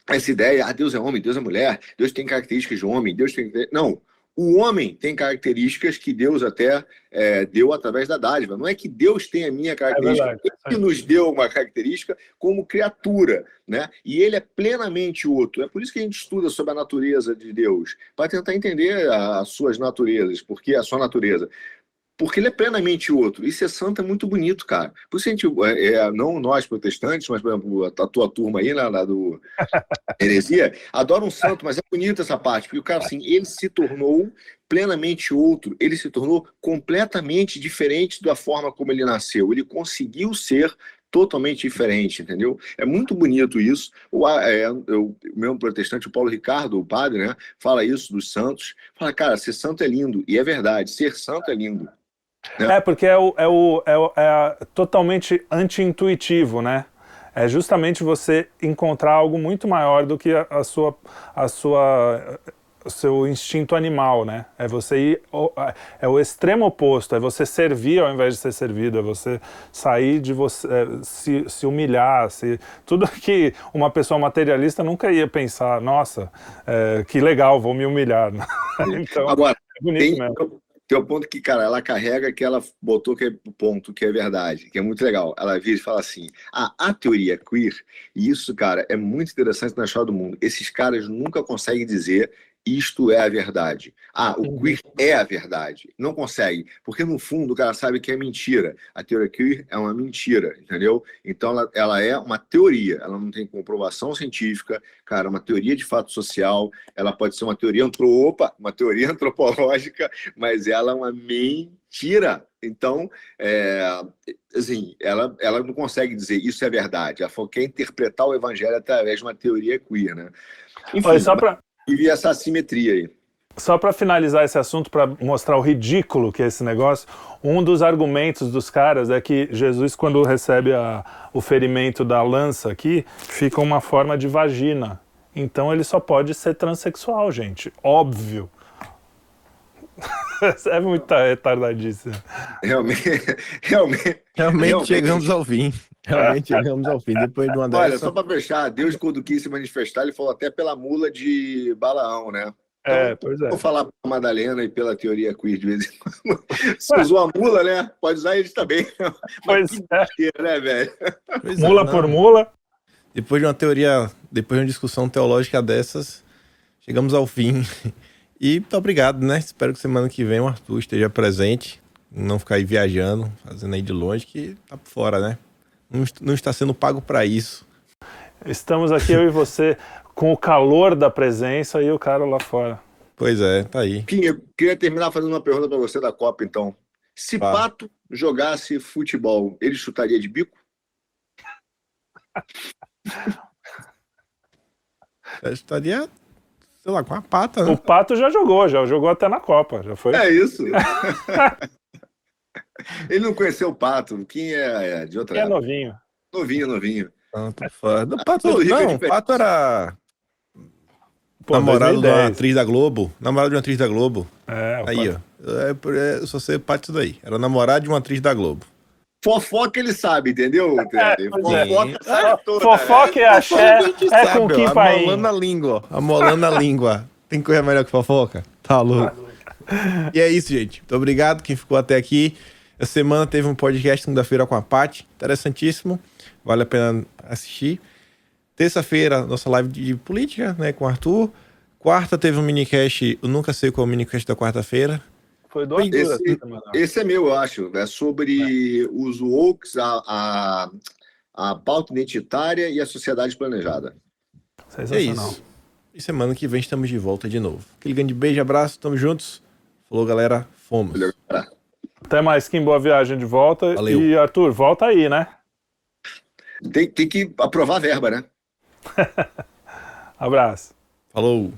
essa ideia, ah, Deus é homem, Deus é mulher, Deus tem características de homem, Deus tem. Não. O homem tem características que Deus até é, deu através da dádiva. Não é que Deus tem a minha é característica, é ele nos deu uma característica como criatura, né? E ele é plenamente outro. É por isso que a gente estuda sobre a natureza de Deus, para tentar entender as suas naturezas, porque a sua natureza porque ele é plenamente outro. E ser santo é muito bonito, cara. Por isso a gente, é, é não nós protestantes, mas, por exemplo, a, tua turma aí, lá, lá do [LAUGHS] Heresia, adora um santo, mas é bonito essa parte, porque o cara, assim, ele se tornou plenamente outro, ele se tornou completamente diferente da forma como ele nasceu. Ele conseguiu ser totalmente diferente, entendeu? É muito bonito isso. O, é, o meu protestante, o Paulo Ricardo, o padre, né, fala isso dos santos. Fala, cara, ser santo é lindo. E é verdade, ser santo é lindo. É, porque é, o, é, o, é, o, é totalmente anti-intuitivo, né? É justamente você encontrar algo muito maior do que a, a sua, a sua o seu instinto animal, né? É você ir é o extremo oposto, é você servir ao invés de ser servido, é você sair de você é, se, se humilhar, se tudo que uma pessoa materialista nunca ia pensar, nossa, é, que legal, vou me humilhar. [LAUGHS] então, Agora, é bonito tem, mesmo tem um ponto que, cara, ela carrega que ela botou que é ponto que é verdade, que é muito legal. Ela vira e fala assim: ah, a teoria queer, e isso, cara, é muito interessante na história do mundo. Esses caras nunca conseguem dizer isto é a verdade. Ah, o queer é a verdade. Não consegue, porque no fundo o cara sabe que é mentira. A teoria queer é uma mentira, entendeu? Então ela, ela é uma teoria, ela não tem comprovação científica, cara, uma teoria de fato social, ela pode ser uma teoria antropa, uma teoria [LAUGHS] antropológica, mas ela é uma mentira. Então, é, assim, ela, ela não consegue dizer isso é verdade. Ela quer interpretar o evangelho através de uma teoria queer, né? Enfim, Olha, só para e essa assimetria aí. Só para finalizar esse assunto, para mostrar o ridículo que é esse negócio, um dos argumentos dos caras é que Jesus, quando recebe a, o ferimento da lança aqui, fica uma forma de vagina. Então ele só pode ser transexual, gente. Óbvio. [LAUGHS] é muito retardadíssimo. Realmente, [LAUGHS] realmente, realmente, realmente chegamos ao fim. Realmente chegamos ao fim. Depois de uma dessas... Olha, só para fechar, Deus, quando quis se manifestar, ele falou até pela mula de Balaão, né? Então, é, pois é. Vou falar para Madalena e pela teoria queer de vez em quando. [LAUGHS] Se usou a mula, né? Pode usar eles também. [LAUGHS] Pois é. né, velho? Pois é, mula é, por mula. Depois de uma teoria, depois de uma discussão teológica dessas, chegamos ao fim. [LAUGHS] E muito obrigado, né? Espero que semana que vem o Arthur esteja presente. Não ficar aí viajando, fazendo aí de longe, que tá por fora, né? Não, não está sendo pago para isso. Estamos aqui, eu e você, com o calor da presença e o cara lá fora. Pois é, tá aí. Kim, eu queria terminar fazendo uma pergunta para você da Copa, então. Se. Pato jogasse futebol, ele chutaria de bico? Eu estaria, sei lá, com a pata, O né? Pato já jogou, já jogou até na Copa, já foi. É isso. [LAUGHS] ele não conheceu o Pato. o Kim é, é de outra Quem é novinho. Novinho, novinho. Não, tô fora. Do Pato, é não, o. Pato era Pô, namorado de uma 2010. atriz da Globo. Namorado de uma atriz da Globo. É, o Aí, Pato- ó. É, por- é, eu só sei parte disso daí. Era namorado de uma atriz da Globo. Fofoca ele sabe, entendeu? Pois é. Fofoca sabe toda. Fofoca e axé A é com Kim Paim. Amolando a língua. Amolando a língua. Tem coisa melhor que fofoca? Tá louco. E é isso, gente. Muito obrigado quem ficou até aqui. Essa semana teve um podcast segunda-feira com a Paty. Interessantíssimo. Vale a pena assistir. Terça-feira, nossa live de política, né, com o Arthur. Quarta teve um minicast. Eu nunca sei qual é o minicast da quarta-feira. Foi do Arthur Esse-. Esse é meu, eu acho. É sobre os woks, a, a, a pauta identitária e a sociedade planejada. É isso. E semana que vem estamos de volta de novo. Aquele grande beijo, abraço, tamo juntos. Falou, galera. Fomos. Valeu, galera. Até mais, Kim, boa viagem de volta. Valeu. E Arthur, volta aí, né? Tem, tem que aprovar a verba, né? [LAUGHS] Abraço. Falou.